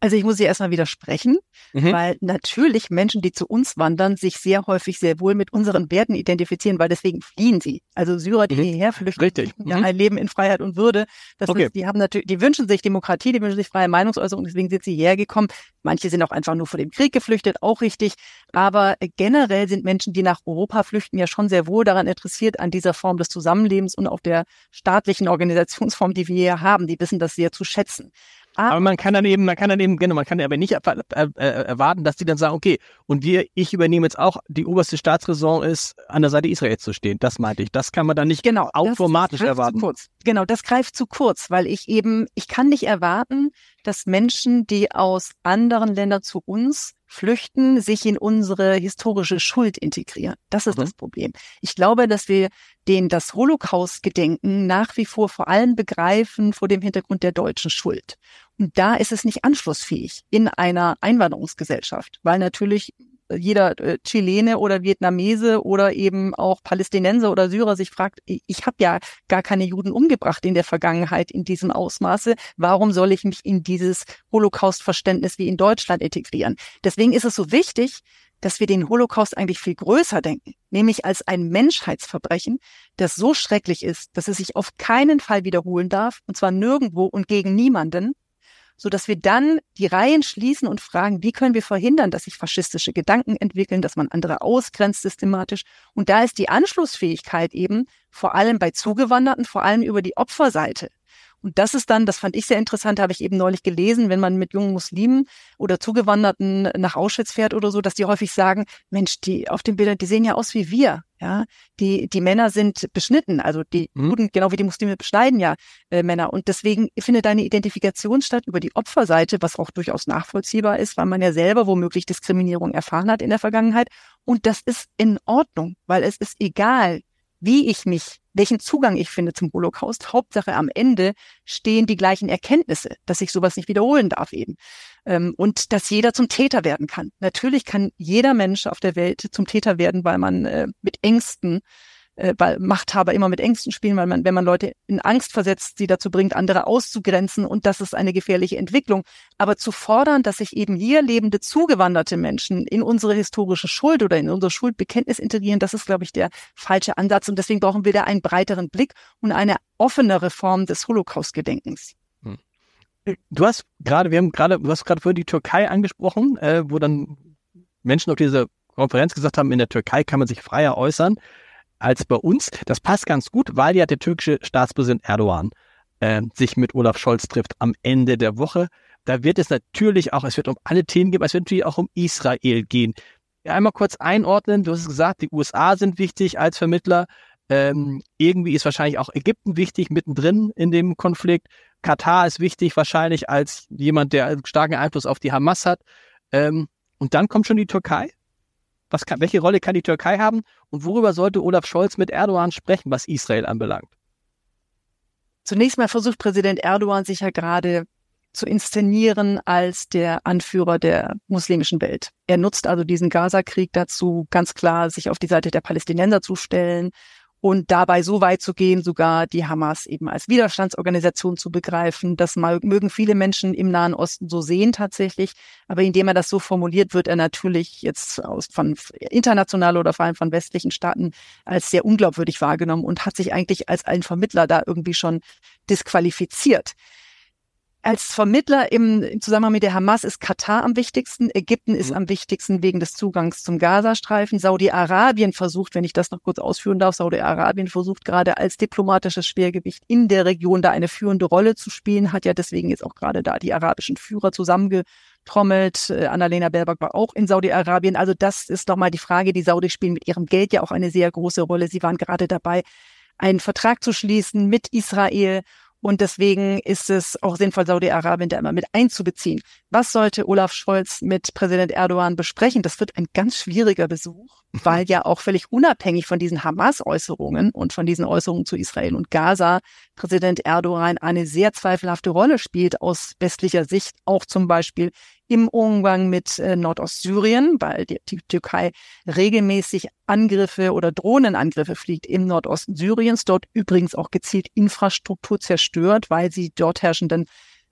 Also ich muss hier erstmal widersprechen, mhm. weil natürlich Menschen, die zu uns wandern, sich sehr häufig sehr wohl mit unseren Werten identifizieren, weil deswegen fliehen sie. Also Syrer, die mhm. hierher flüchten, Richtig. ja mhm. ein Leben in Freiheit und Würde. Das okay. ist, die haben natürlich, die wünschen sich Demokratie, die wünschen sich freie Meinungsäußerung, deswegen sind sie hierher gekommen. Manche sind auch einfach nur vor dem Krieg geflüchtet, auch richtig. Aber generell sind Menschen, die nach Europa flüchten, ja schon sehr wohl daran interessiert, an dieser Form des Zusammenlebens und auch der staatlichen Organisationsform, die wir hier haben. Die wissen das sehr zu schätzen. Aber man kann dann eben, man kann dann eben, genau, man kann aber nicht erwarten, dass die dann sagen, okay, und wir, ich übernehme jetzt auch, die oberste Staatsräson ist, an der Seite Israels zu stehen. Das meinte ich. Das kann man dann nicht genau, automatisch das, das erwarten. Genau, das greift zu kurz, weil ich eben, ich kann nicht erwarten, dass Menschen, die aus anderen Ländern zu uns flüchten, sich in unsere historische Schuld integrieren. Das ist mhm. das Problem. Ich glaube, dass wir den das Holocaust-Gedenken nach wie vor vor allem begreifen vor dem Hintergrund der deutschen Schuld. Und da ist es nicht anschlussfähig in einer Einwanderungsgesellschaft, weil natürlich jeder äh, Chilene oder Vietnamese oder eben auch Palästinenser oder Syrer sich fragt, ich habe ja gar keine Juden umgebracht in der Vergangenheit in diesem Ausmaße. Warum soll ich mich in dieses Holocaust-Verständnis wie in Deutschland integrieren? Deswegen ist es so wichtig, dass wir den Holocaust eigentlich viel größer denken, nämlich als ein Menschheitsverbrechen, das so schrecklich ist, dass es sich auf keinen Fall wiederholen darf, und zwar nirgendwo und gegen niemanden, so dass wir dann die Reihen schließen und fragen, wie können wir verhindern, dass sich faschistische Gedanken entwickeln, dass man andere ausgrenzt systematisch. Und da ist die Anschlussfähigkeit eben vor allem bei Zugewanderten, vor allem über die Opferseite. Und das ist dann, das fand ich sehr interessant, habe ich eben neulich gelesen, wenn man mit jungen Muslimen oder Zugewanderten nach Auschwitz fährt oder so, dass die häufig sagen, Mensch, die auf den Bildern, die sehen ja aus wie wir. Ja, die, die Männer sind beschnitten, also die mhm. Juden, genau wie die Muslime beschneiden ja äh, Männer. Und deswegen findet eine Identifikation statt über die Opferseite, was auch durchaus nachvollziehbar ist, weil man ja selber womöglich Diskriminierung erfahren hat in der Vergangenheit. Und das ist in Ordnung, weil es ist egal, wie ich mich, welchen Zugang ich finde zum Holocaust. Hauptsache am Ende stehen die gleichen Erkenntnisse, dass ich sowas nicht wiederholen darf eben. Ähm, und dass jeder zum Täter werden kann. Natürlich kann jeder Mensch auf der Welt zum Täter werden, weil man äh, mit Ängsten äh, weil Machthaber immer mit Ängsten spielen, weil man, wenn man Leute in Angst versetzt, sie dazu bringt, andere auszugrenzen und das ist eine gefährliche Entwicklung. Aber zu fordern, dass sich eben hier lebende zugewanderte Menschen in unsere historische Schuld oder in unser Schuldbekenntnis integrieren, das ist, glaube ich, der falsche Ansatz und deswegen brauchen wir da einen breiteren Blick und eine offenere Form des Holocaust-Gedenkens. Du hast gerade, wir haben gerade, du hast gerade vorhin die Türkei angesprochen, äh, wo dann Menschen auf dieser Konferenz gesagt haben, in der Türkei kann man sich freier äußern als bei uns. Das passt ganz gut, weil ja der türkische Staatspräsident Erdogan äh, sich mit Olaf Scholz trifft am Ende der Woche. Da wird es natürlich auch, es wird um alle Themen gehen, es wird natürlich auch um Israel gehen. Einmal kurz einordnen, du hast es gesagt, die USA sind wichtig als Vermittler. Ähm, irgendwie ist wahrscheinlich auch Ägypten wichtig, mittendrin in dem Konflikt. Katar ist wichtig, wahrscheinlich als jemand, der starken Einfluss auf die Hamas hat. Ähm, und dann kommt schon die Türkei. Was kann, welche Rolle kann die Türkei haben und worüber sollte Olaf Scholz mit Erdogan sprechen, was Israel anbelangt? Zunächst mal versucht Präsident Erdogan sich ja gerade zu inszenieren als der Anführer der muslimischen Welt. Er nutzt also diesen Gaza-Krieg dazu, ganz klar sich auf die Seite der Palästinenser zu stellen und dabei so weit zu gehen, sogar die Hamas eben als Widerstandsorganisation zu begreifen. Das mögen viele Menschen im Nahen Osten so sehen tatsächlich. Aber indem er das so formuliert, wird er natürlich jetzt aus, von international oder vor allem von westlichen Staaten als sehr unglaubwürdig wahrgenommen und hat sich eigentlich als ein Vermittler da irgendwie schon disqualifiziert als Vermittler im, im, Zusammenhang mit der Hamas ist Katar am wichtigsten, Ägypten ist mhm. am wichtigsten wegen des Zugangs zum Gazastreifen. Saudi-Arabien versucht, wenn ich das noch kurz ausführen darf, Saudi-Arabien versucht gerade als diplomatisches Schwergewicht in der Region da eine führende Rolle zu spielen, hat ja deswegen jetzt auch gerade da die arabischen Führer zusammengetrommelt. Äh, Annalena Baerbock war auch in Saudi-Arabien. Also das ist nochmal die Frage, die Saudis spielen mit ihrem Geld ja auch eine sehr große Rolle. Sie waren gerade dabei, einen Vertrag zu schließen mit Israel und deswegen ist es auch sinnvoll, Saudi-Arabien da immer mit einzubeziehen. Was sollte Olaf Scholz mit Präsident Erdogan besprechen? Das wird ein ganz schwieriger Besuch, (laughs) weil ja auch völlig unabhängig von diesen Hamas-Äußerungen und von diesen Äußerungen zu Israel und Gaza Präsident Erdogan eine sehr zweifelhafte Rolle spielt aus westlicher Sicht, auch zum Beispiel im Umgang mit äh, Nordostsyrien, weil die, die, Türkei regelmäßig Angriffe oder Drohnenangriffe fliegt im Nordosten Syriens, dort übrigens auch gezielt Infrastruktur zerstört, weil sie dort herrschenden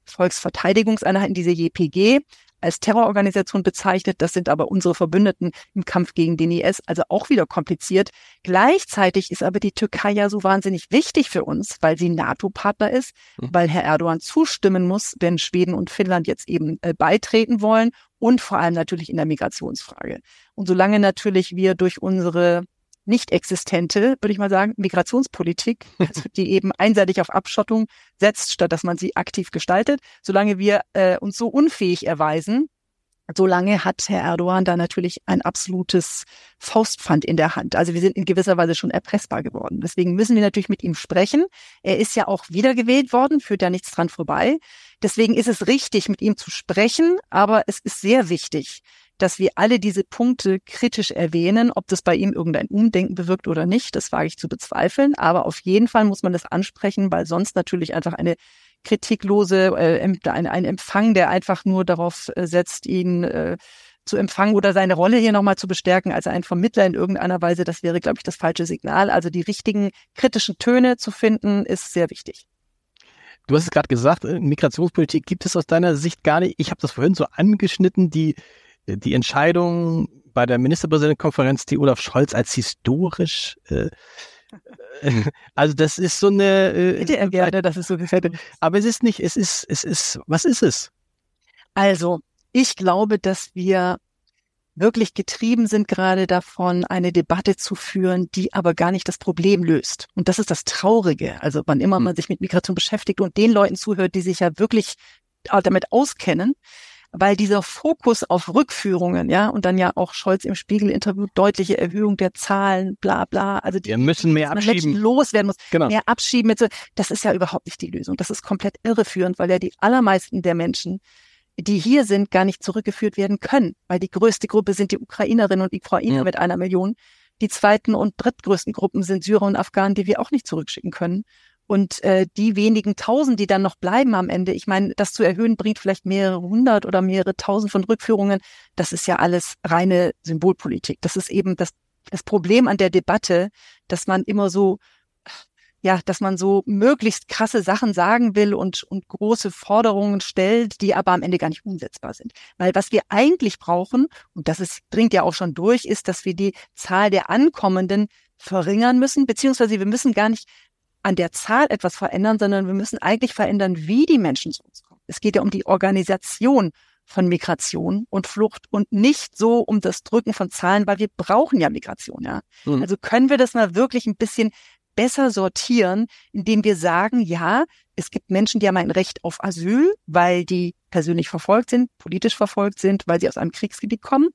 Volksverteidigungseinheiten, diese JPG, als Terrororganisation bezeichnet. Das sind aber unsere Verbündeten im Kampf gegen den IS, also auch wieder kompliziert. Gleichzeitig ist aber die Türkei ja so wahnsinnig wichtig für uns, weil sie NATO-Partner ist, mhm. weil Herr Erdogan zustimmen muss, wenn Schweden und Finnland jetzt eben äh, beitreten wollen und vor allem natürlich in der Migrationsfrage. Und solange natürlich wir durch unsere nicht existente, würde ich mal sagen, Migrationspolitik, (laughs) also die eben einseitig auf Abschottung setzt, statt dass man sie aktiv gestaltet. Solange wir äh, uns so unfähig erweisen, solange hat Herr Erdogan da natürlich ein absolutes Faustpfand in der Hand. Also wir sind in gewisser Weise schon erpressbar geworden. Deswegen müssen wir natürlich mit ihm sprechen. Er ist ja auch wiedergewählt worden, führt ja nichts dran vorbei. Deswegen ist es richtig, mit ihm zu sprechen, aber es ist sehr wichtig, dass wir alle diese Punkte kritisch erwähnen. Ob das bei ihm irgendein Umdenken bewirkt oder nicht, das wage ich zu bezweifeln. Aber auf jeden Fall muss man das ansprechen, weil sonst natürlich einfach eine kritiklose, äh, ein, ein Empfang, der einfach nur darauf äh, setzt, ihn äh, zu empfangen oder seine Rolle hier nochmal zu bestärken als ein Vermittler in irgendeiner Weise, das wäre, glaube ich, das falsche Signal. Also die richtigen kritischen Töne zu finden, ist sehr wichtig. Du hast es gerade gesagt, äh, Migrationspolitik gibt es aus deiner Sicht gar nicht. Ich habe das vorhin so angeschnitten, die, die Entscheidung bei der Ministerpräsidentenkonferenz, die Olaf Scholz als historisch äh, (laughs) also das ist so eine. Äh, Bitte erwähne, das ist so gefällt. Aber es ist nicht, es ist, es ist, was ist es? Also, ich glaube, dass wir wirklich getrieben sind gerade davon, eine Debatte zu führen, die aber gar nicht das Problem löst. Und das ist das Traurige. Also wann immer hm. man sich mit Migration beschäftigt und den Leuten zuhört, die sich ja wirklich damit auskennen, weil dieser Fokus auf Rückführungen, ja, und dann ja auch Scholz im Spiegel-Interview deutliche Erhöhung der Zahlen, bla bla. Also wir müssen mehr abschieben. loswerden muss, genau. mehr abschieben. Das ist ja überhaupt nicht die Lösung. Das ist komplett irreführend, weil ja die allermeisten der Menschen, die hier sind, gar nicht zurückgeführt werden können, weil die größte Gruppe sind die Ukrainerinnen und Ukrainer ja. mit einer Million. Die zweiten und drittgrößten Gruppen sind Syrer und Afghanen, die wir auch nicht zurückschicken können. Und äh, die wenigen Tausend, die dann noch bleiben am Ende, ich meine, das zu erhöhen bringt vielleicht mehrere hundert oder mehrere tausend von Rückführungen. Das ist ja alles reine Symbolpolitik. Das ist eben das, das Problem an der Debatte, dass man immer so, ja, dass man so möglichst krasse Sachen sagen will und, und große Forderungen stellt, die aber am Ende gar nicht umsetzbar sind. Weil was wir eigentlich brauchen, und das ist, dringt ja auch schon durch, ist, dass wir die Zahl der Ankommenden verringern müssen, beziehungsweise wir müssen gar nicht an der Zahl etwas verändern, sondern wir müssen eigentlich verändern, wie die Menschen zu uns kommen. Es geht ja um die Organisation von Migration und Flucht und nicht so um das Drücken von Zahlen, weil wir brauchen ja Migration, ja. Mhm. Also können wir das mal wirklich ein bisschen besser sortieren, indem wir sagen, ja, es gibt Menschen, die haben ein Recht auf Asyl, weil die persönlich verfolgt sind, politisch verfolgt sind, weil sie aus einem Kriegsgebiet kommen.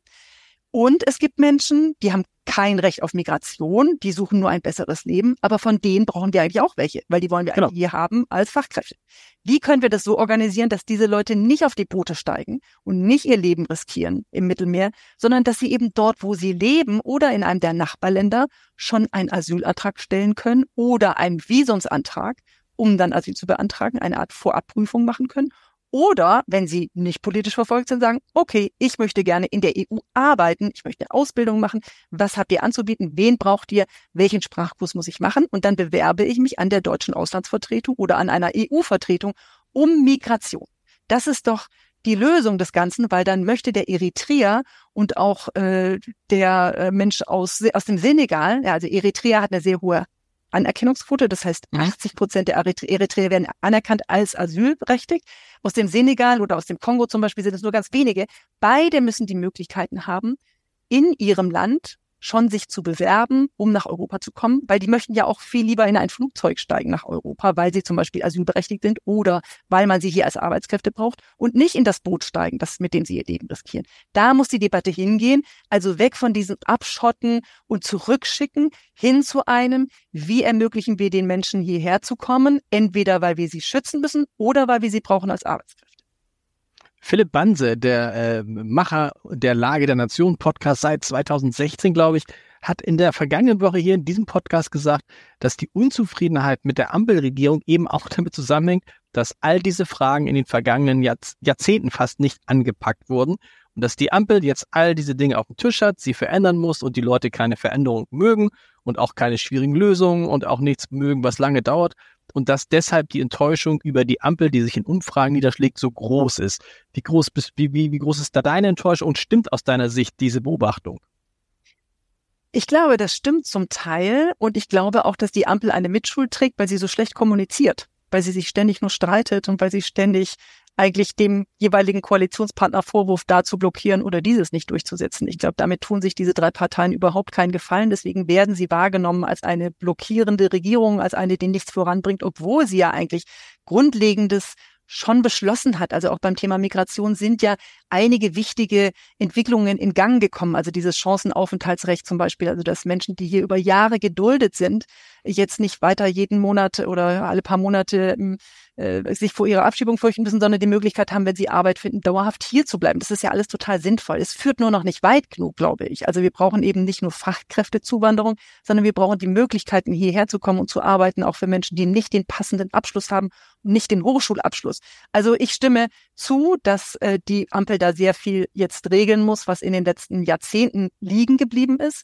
Und es gibt Menschen, die haben kein Recht auf Migration, die suchen nur ein besseres Leben, aber von denen brauchen wir eigentlich auch welche, weil die wollen wir genau. hier haben als Fachkräfte. Wie können wir das so organisieren, dass diese Leute nicht auf die Boote steigen und nicht ihr Leben riskieren im Mittelmeer, sondern dass sie eben dort, wo sie leben oder in einem der Nachbarländer schon einen Asylantrag stellen können oder einen Visumsantrag, um dann Asyl zu beantragen, eine Art Vorabprüfung machen können oder wenn sie nicht politisch verfolgt sind, sagen, okay, ich möchte gerne in der EU arbeiten, ich möchte Ausbildung machen, was habt ihr anzubieten, wen braucht ihr, welchen Sprachkurs muss ich machen? Und dann bewerbe ich mich an der deutschen Auslandsvertretung oder an einer EU-Vertretung um Migration. Das ist doch die Lösung des Ganzen, weil dann möchte der Eritreer und auch äh, der äh, Mensch aus, aus dem Senegal, ja, also Eritrea hat eine sehr hohe Anerkennungsquote. Das heißt, 80 mhm. Prozent der Eritreer werden anerkannt als asylberechtigt. Aus dem Senegal oder aus dem Kongo zum Beispiel sind es nur ganz wenige. Beide müssen die Möglichkeiten haben, in ihrem Land schon sich zu bewerben, um nach Europa zu kommen, weil die möchten ja auch viel lieber in ein Flugzeug steigen nach Europa, weil sie zum Beispiel asylberechtigt sind oder weil man sie hier als Arbeitskräfte braucht und nicht in das Boot steigen, das mit dem sie ihr Leben riskieren. Da muss die Debatte hingehen, also weg von diesem Abschotten und Zurückschicken hin zu einem, wie ermöglichen wir den Menschen hierher zu kommen, entweder weil wir sie schützen müssen oder weil wir sie brauchen als Arbeitskräfte. Philipp Banse, der äh, Macher der Lage der Nation Podcast seit 2016, glaube ich, hat in der vergangenen Woche hier in diesem Podcast gesagt, dass die Unzufriedenheit mit der Ampelregierung eben auch (laughs) damit zusammenhängt, dass all diese Fragen in den vergangenen Jahrz Jahrzehnten fast nicht angepackt wurden und dass die Ampel jetzt all diese Dinge auf dem Tisch hat, sie verändern muss und die Leute keine Veränderung mögen und auch keine schwierigen Lösungen und auch nichts mögen, was lange dauert und dass deshalb die Enttäuschung über die Ampel, die sich in Umfragen niederschlägt, so groß ist. Wie groß, bist, wie, wie, wie groß ist da deine Enttäuschung und stimmt aus deiner Sicht diese Beobachtung? Ich glaube, das stimmt zum Teil und ich glaube auch, dass die Ampel eine Mitschuld trägt, weil sie so schlecht kommuniziert weil sie sich ständig nur streitet und weil sie ständig eigentlich dem jeweiligen Koalitionspartner Vorwurf da zu blockieren oder dieses nicht durchzusetzen. Ich glaube, damit tun sich diese drei Parteien überhaupt keinen Gefallen. Deswegen werden sie wahrgenommen als eine blockierende Regierung, als eine, die nichts voranbringt, obwohl sie ja eigentlich Grundlegendes schon beschlossen hat. Also auch beim Thema Migration sind ja einige wichtige Entwicklungen in Gang gekommen. Also dieses Chancenaufenthaltsrecht zum Beispiel, also dass Menschen, die hier über Jahre geduldet sind, jetzt nicht weiter jeden Monat oder alle paar Monate ähm, äh, sich vor ihrer Abschiebung fürchten müssen, sondern die Möglichkeit haben, wenn sie Arbeit finden, dauerhaft hier zu bleiben. Das ist ja alles total sinnvoll. Es führt nur noch nicht weit genug, glaube ich. Also wir brauchen eben nicht nur Fachkräftezuwanderung, sondern wir brauchen die Möglichkeiten, hierher zu kommen und zu arbeiten, auch für Menschen, die nicht den passenden Abschluss haben und nicht den Hochschulabschluss. Also ich stimme zu, dass äh, die Ampel da sehr viel jetzt regeln muss, was in den letzten Jahrzehnten liegen geblieben ist.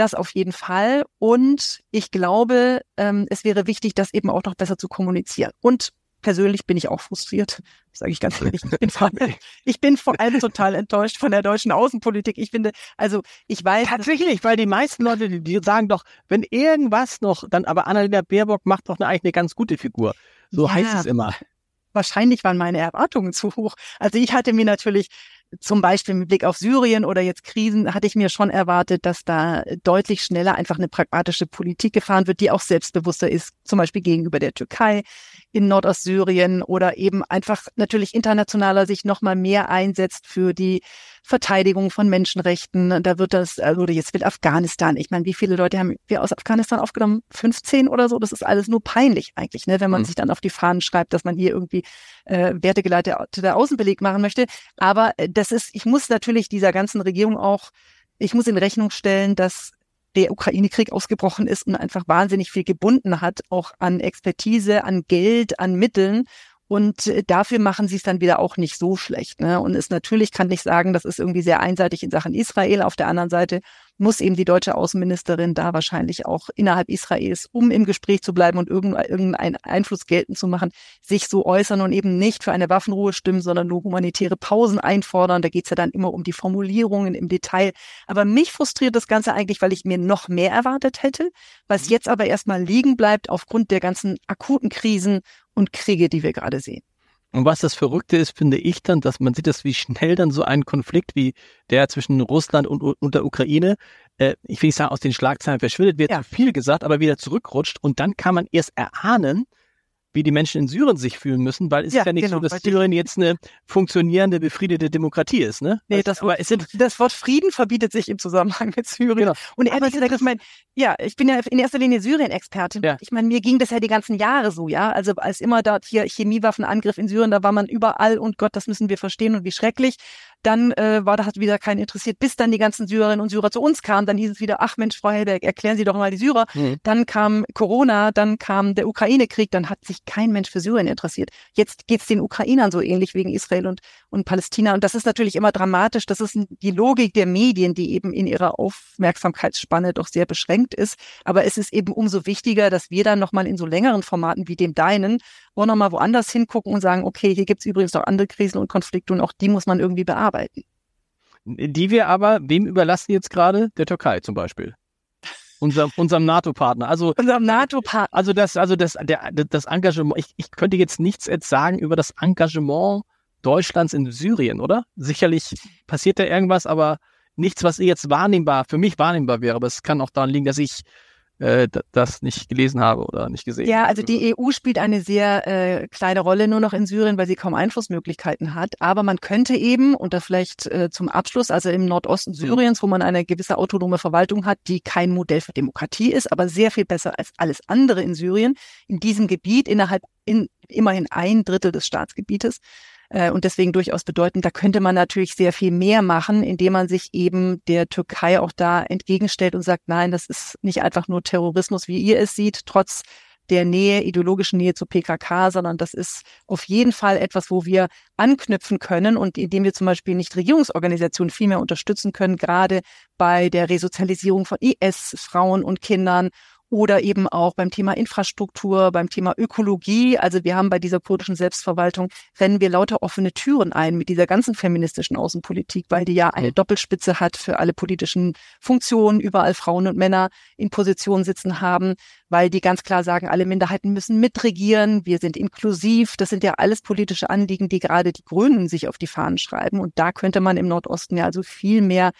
Das auf jeden Fall. Und ich glaube, ähm, es wäre wichtig, das eben auch noch besser zu kommunizieren. Und persönlich bin ich auch frustriert, sage ich ganz ehrlich. Ich bin, vor, (laughs) ich bin vor allem total enttäuscht von der deutschen Außenpolitik. Ich finde, also ich weiß. Tatsächlich, weil die meisten Leute, die, die sagen doch, wenn irgendwas noch, dann aber Annalena Baerbock macht doch eine, eigentlich eine ganz gute Figur. So ja, heißt es immer. Wahrscheinlich waren meine Erwartungen zu hoch. Also ich hatte mir natürlich zum Beispiel mit Blick auf Syrien oder jetzt Krisen hatte ich mir schon erwartet, dass da deutlich schneller einfach eine pragmatische Politik gefahren wird, die auch selbstbewusster ist, zum Beispiel gegenüber der Türkei in Nordostsyrien oder eben einfach natürlich internationaler sich nochmal mehr einsetzt für die Verteidigung von Menschenrechten. Da wird das, also jetzt will Afghanistan. Ich meine, wie viele Leute haben wir aus Afghanistan aufgenommen? 15 oder so? Das ist alles nur peinlich eigentlich, ne? wenn man mhm. sich dann auf die Fahnen schreibt, dass man hier irgendwie äh, wertegeleitete Außenbeleg machen möchte. Aber äh, das ist, ich muss natürlich dieser ganzen Regierung auch, ich muss in Rechnung stellen, dass der Ukraine-Krieg ausgebrochen ist und einfach wahnsinnig viel gebunden hat, auch an Expertise, an Geld, an Mitteln. Und äh, dafür machen sie es dann wieder auch nicht so schlecht. Ne? Und es natürlich kann ich sagen, das ist irgendwie sehr einseitig in Sachen Israel. Auf der anderen Seite muss eben die deutsche Außenministerin da wahrscheinlich auch innerhalb Israels, um im Gespräch zu bleiben und irgendeinen Einfluss geltend zu machen, sich so äußern und eben nicht für eine Waffenruhe stimmen, sondern nur humanitäre Pausen einfordern. Da geht's ja dann immer um die Formulierungen im Detail. Aber mich frustriert das Ganze eigentlich, weil ich mir noch mehr erwartet hätte, was mhm. jetzt aber erstmal liegen bleibt aufgrund der ganzen akuten Krisen und Kriege, die wir gerade sehen. Und was das Verrückte ist, finde ich dann, dass man sieht, dass wie schnell dann so ein Konflikt wie der zwischen Russland und, und der Ukraine, äh, ich will nicht sagen, aus den Schlagzeilen verschwindet, wird ja. viel gesagt, aber wieder zurückrutscht. Und dann kann man erst erahnen, wie die Menschen in Syrien sich fühlen müssen, weil es ja, ist ja nicht genau, so, dass Syrien jetzt eine funktionierende, befriedete Demokratie ist, ne? Nee, das, aber es sind, das Wort Frieden verbietet sich im Zusammenhang mit Syrien. Genau. Und ehrlich gesagt, ich meine, ja, ich bin ja in erster Linie Syrien-Expertin. Ja. Ich meine, mir ging das ja die ganzen Jahre so, ja. Also als immer dort hier Chemiewaffenangriff in Syrien, da war man überall und Gott, das müssen wir verstehen und wie schrecklich. Dann äh, war da hat wieder keinen interessiert, bis dann die ganzen Syrerinnen und Syrer zu uns kamen. Dann hieß es wieder, ach Mensch, Frau Helberg, erklären Sie doch mal die Syrer. Mhm. Dann kam Corona, dann kam der Ukraine-Krieg, dann hat sich kein Mensch für Syrien interessiert. Jetzt geht's den Ukrainern so ähnlich wegen Israel und, und Palästina. Und das ist natürlich immer dramatisch. Das ist die Logik der Medien, die eben in ihrer Aufmerksamkeitsspanne doch sehr beschränkt ist. Aber es ist eben umso wichtiger, dass wir dann nochmal in so längeren Formaten wie dem deinen auch nochmal woanders hingucken und sagen, okay, hier gibt's übrigens noch andere Krisen und Konflikte und auch die muss man irgendwie bearbeiten. Die wir aber, wem überlassen jetzt gerade? Der Türkei zum Beispiel. Unser, (laughs) unserem NATO-Partner. Also, unserem NATO-Partner. Also das, also das, der, das Engagement, ich, ich könnte jetzt nichts jetzt sagen über das Engagement Deutschlands in Syrien, oder? Sicherlich passiert da irgendwas, aber nichts, was jetzt wahrnehmbar, für mich wahrnehmbar wäre. Aber es kann auch daran liegen, dass ich äh, das nicht gelesen habe oder nicht gesehen. Ja, also die EU spielt eine sehr äh, kleine Rolle nur noch in Syrien, weil sie kaum Einflussmöglichkeiten hat. Aber man könnte eben, und das vielleicht äh, zum Abschluss, also im Nordosten Syriens, wo man eine gewisse autonome Verwaltung hat, die kein Modell für Demokratie ist, aber sehr viel besser als alles andere in Syrien, in diesem Gebiet innerhalb in immerhin ein Drittel des Staatsgebietes, äh, und deswegen durchaus bedeutend. Da könnte man natürlich sehr viel mehr machen, indem man sich eben der Türkei auch da entgegenstellt und sagt, nein, das ist nicht einfach nur Terrorismus, wie ihr es seht, trotz der Nähe, ideologischen Nähe zur PKK, sondern das ist auf jeden Fall etwas, wo wir anknüpfen können und indem wir zum Beispiel nicht Regierungsorganisationen viel mehr unterstützen können, gerade bei der Resozialisierung von IS-Frauen und Kindern oder eben auch beim Thema Infrastruktur, beim Thema Ökologie. Also wir haben bei dieser kurdischen Selbstverwaltung, rennen wir lauter offene Türen ein mit dieser ganzen feministischen Außenpolitik, weil die ja eine Doppelspitze hat für alle politischen Funktionen, überall Frauen und Männer in Positionen sitzen haben, weil die ganz klar sagen, alle Minderheiten müssen mitregieren, wir sind inklusiv. Das sind ja alles politische Anliegen, die gerade die Grünen sich auf die Fahnen schreiben. Und da könnte man im Nordosten ja also viel mehr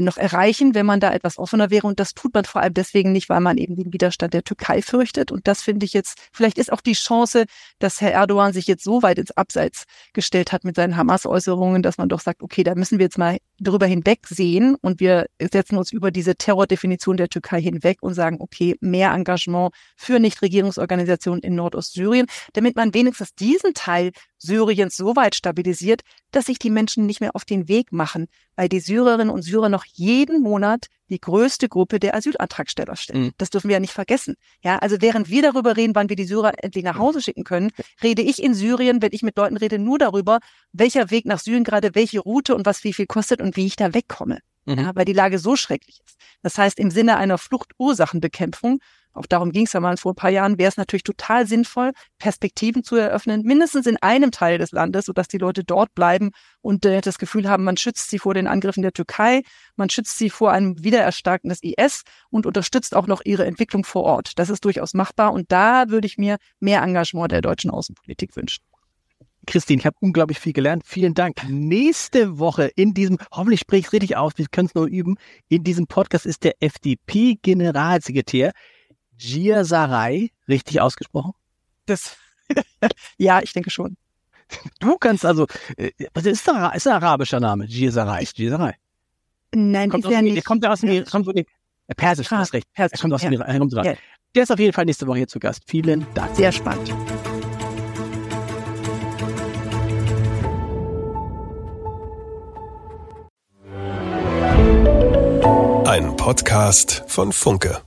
noch erreichen, wenn man da etwas offener wäre. Und das tut man vor allem deswegen nicht, weil man eben den Widerstand der Türkei fürchtet. Und das finde ich jetzt, vielleicht ist auch die Chance, dass Herr Erdogan sich jetzt so weit ins Abseits gestellt hat mit seinen Hamas-Äußerungen, dass man doch sagt, okay, da müssen wir jetzt mal drüber hinwegsehen und wir setzen uns über diese Terrordefinition der Türkei hinweg und sagen, okay, mehr Engagement für Nichtregierungsorganisationen in Nordostsyrien, damit man wenigstens diesen Teil Syriens so weit stabilisiert, dass sich die Menschen nicht mehr auf den Weg machen, weil die Syrerinnen und Syrer noch jeden Monat die größte Gruppe der Asylantragsteller stellen. Mhm. Das dürfen wir ja nicht vergessen. Ja, also während wir darüber reden, wann wir die Syrer endlich nach Hause schicken können, rede ich in Syrien, wenn ich mit Leuten rede, nur darüber, welcher Weg nach Syrien gerade, welche Route und was wie viel kostet und wie ich da wegkomme. Mhm. Ja, weil die Lage so schrecklich ist. Das heißt, im Sinne einer Fluchtursachenbekämpfung auch darum ging es ja mal vor ein paar Jahren, wäre es natürlich total sinnvoll, Perspektiven zu eröffnen, mindestens in einem Teil des Landes, sodass die Leute dort bleiben und äh, das Gefühl haben, man schützt sie vor den Angriffen der Türkei, man schützt sie vor einem Wiedererstarken des IS und unterstützt auch noch ihre Entwicklung vor Ort. Das ist durchaus machbar und da würde ich mir mehr Engagement der deutschen Außenpolitik wünschen. Christine, ich habe unglaublich viel gelernt. Vielen Dank. Nächste Woche in diesem, hoffentlich spreche ich es richtig aus, wir können es nur üben, in diesem Podcast ist der FDP-Generalsekretär Gia Sarai, richtig ausgesprochen? Das, (laughs) ja, ich denke schon. Du kannst also, äh, was ist, ein, ist ein arabischer Name? Sarai. Gia Sarai. Nein, kommt ist ja nicht. Kommt aus dem, kommt von dem, äh, Persisch, du hast recht. Persisch, kommt aus dem. Iran. Ja. Der ist auf jeden Fall nächste Woche hier zu Gast. Vielen Dank. Sehr spannend. Ein Podcast von Funke.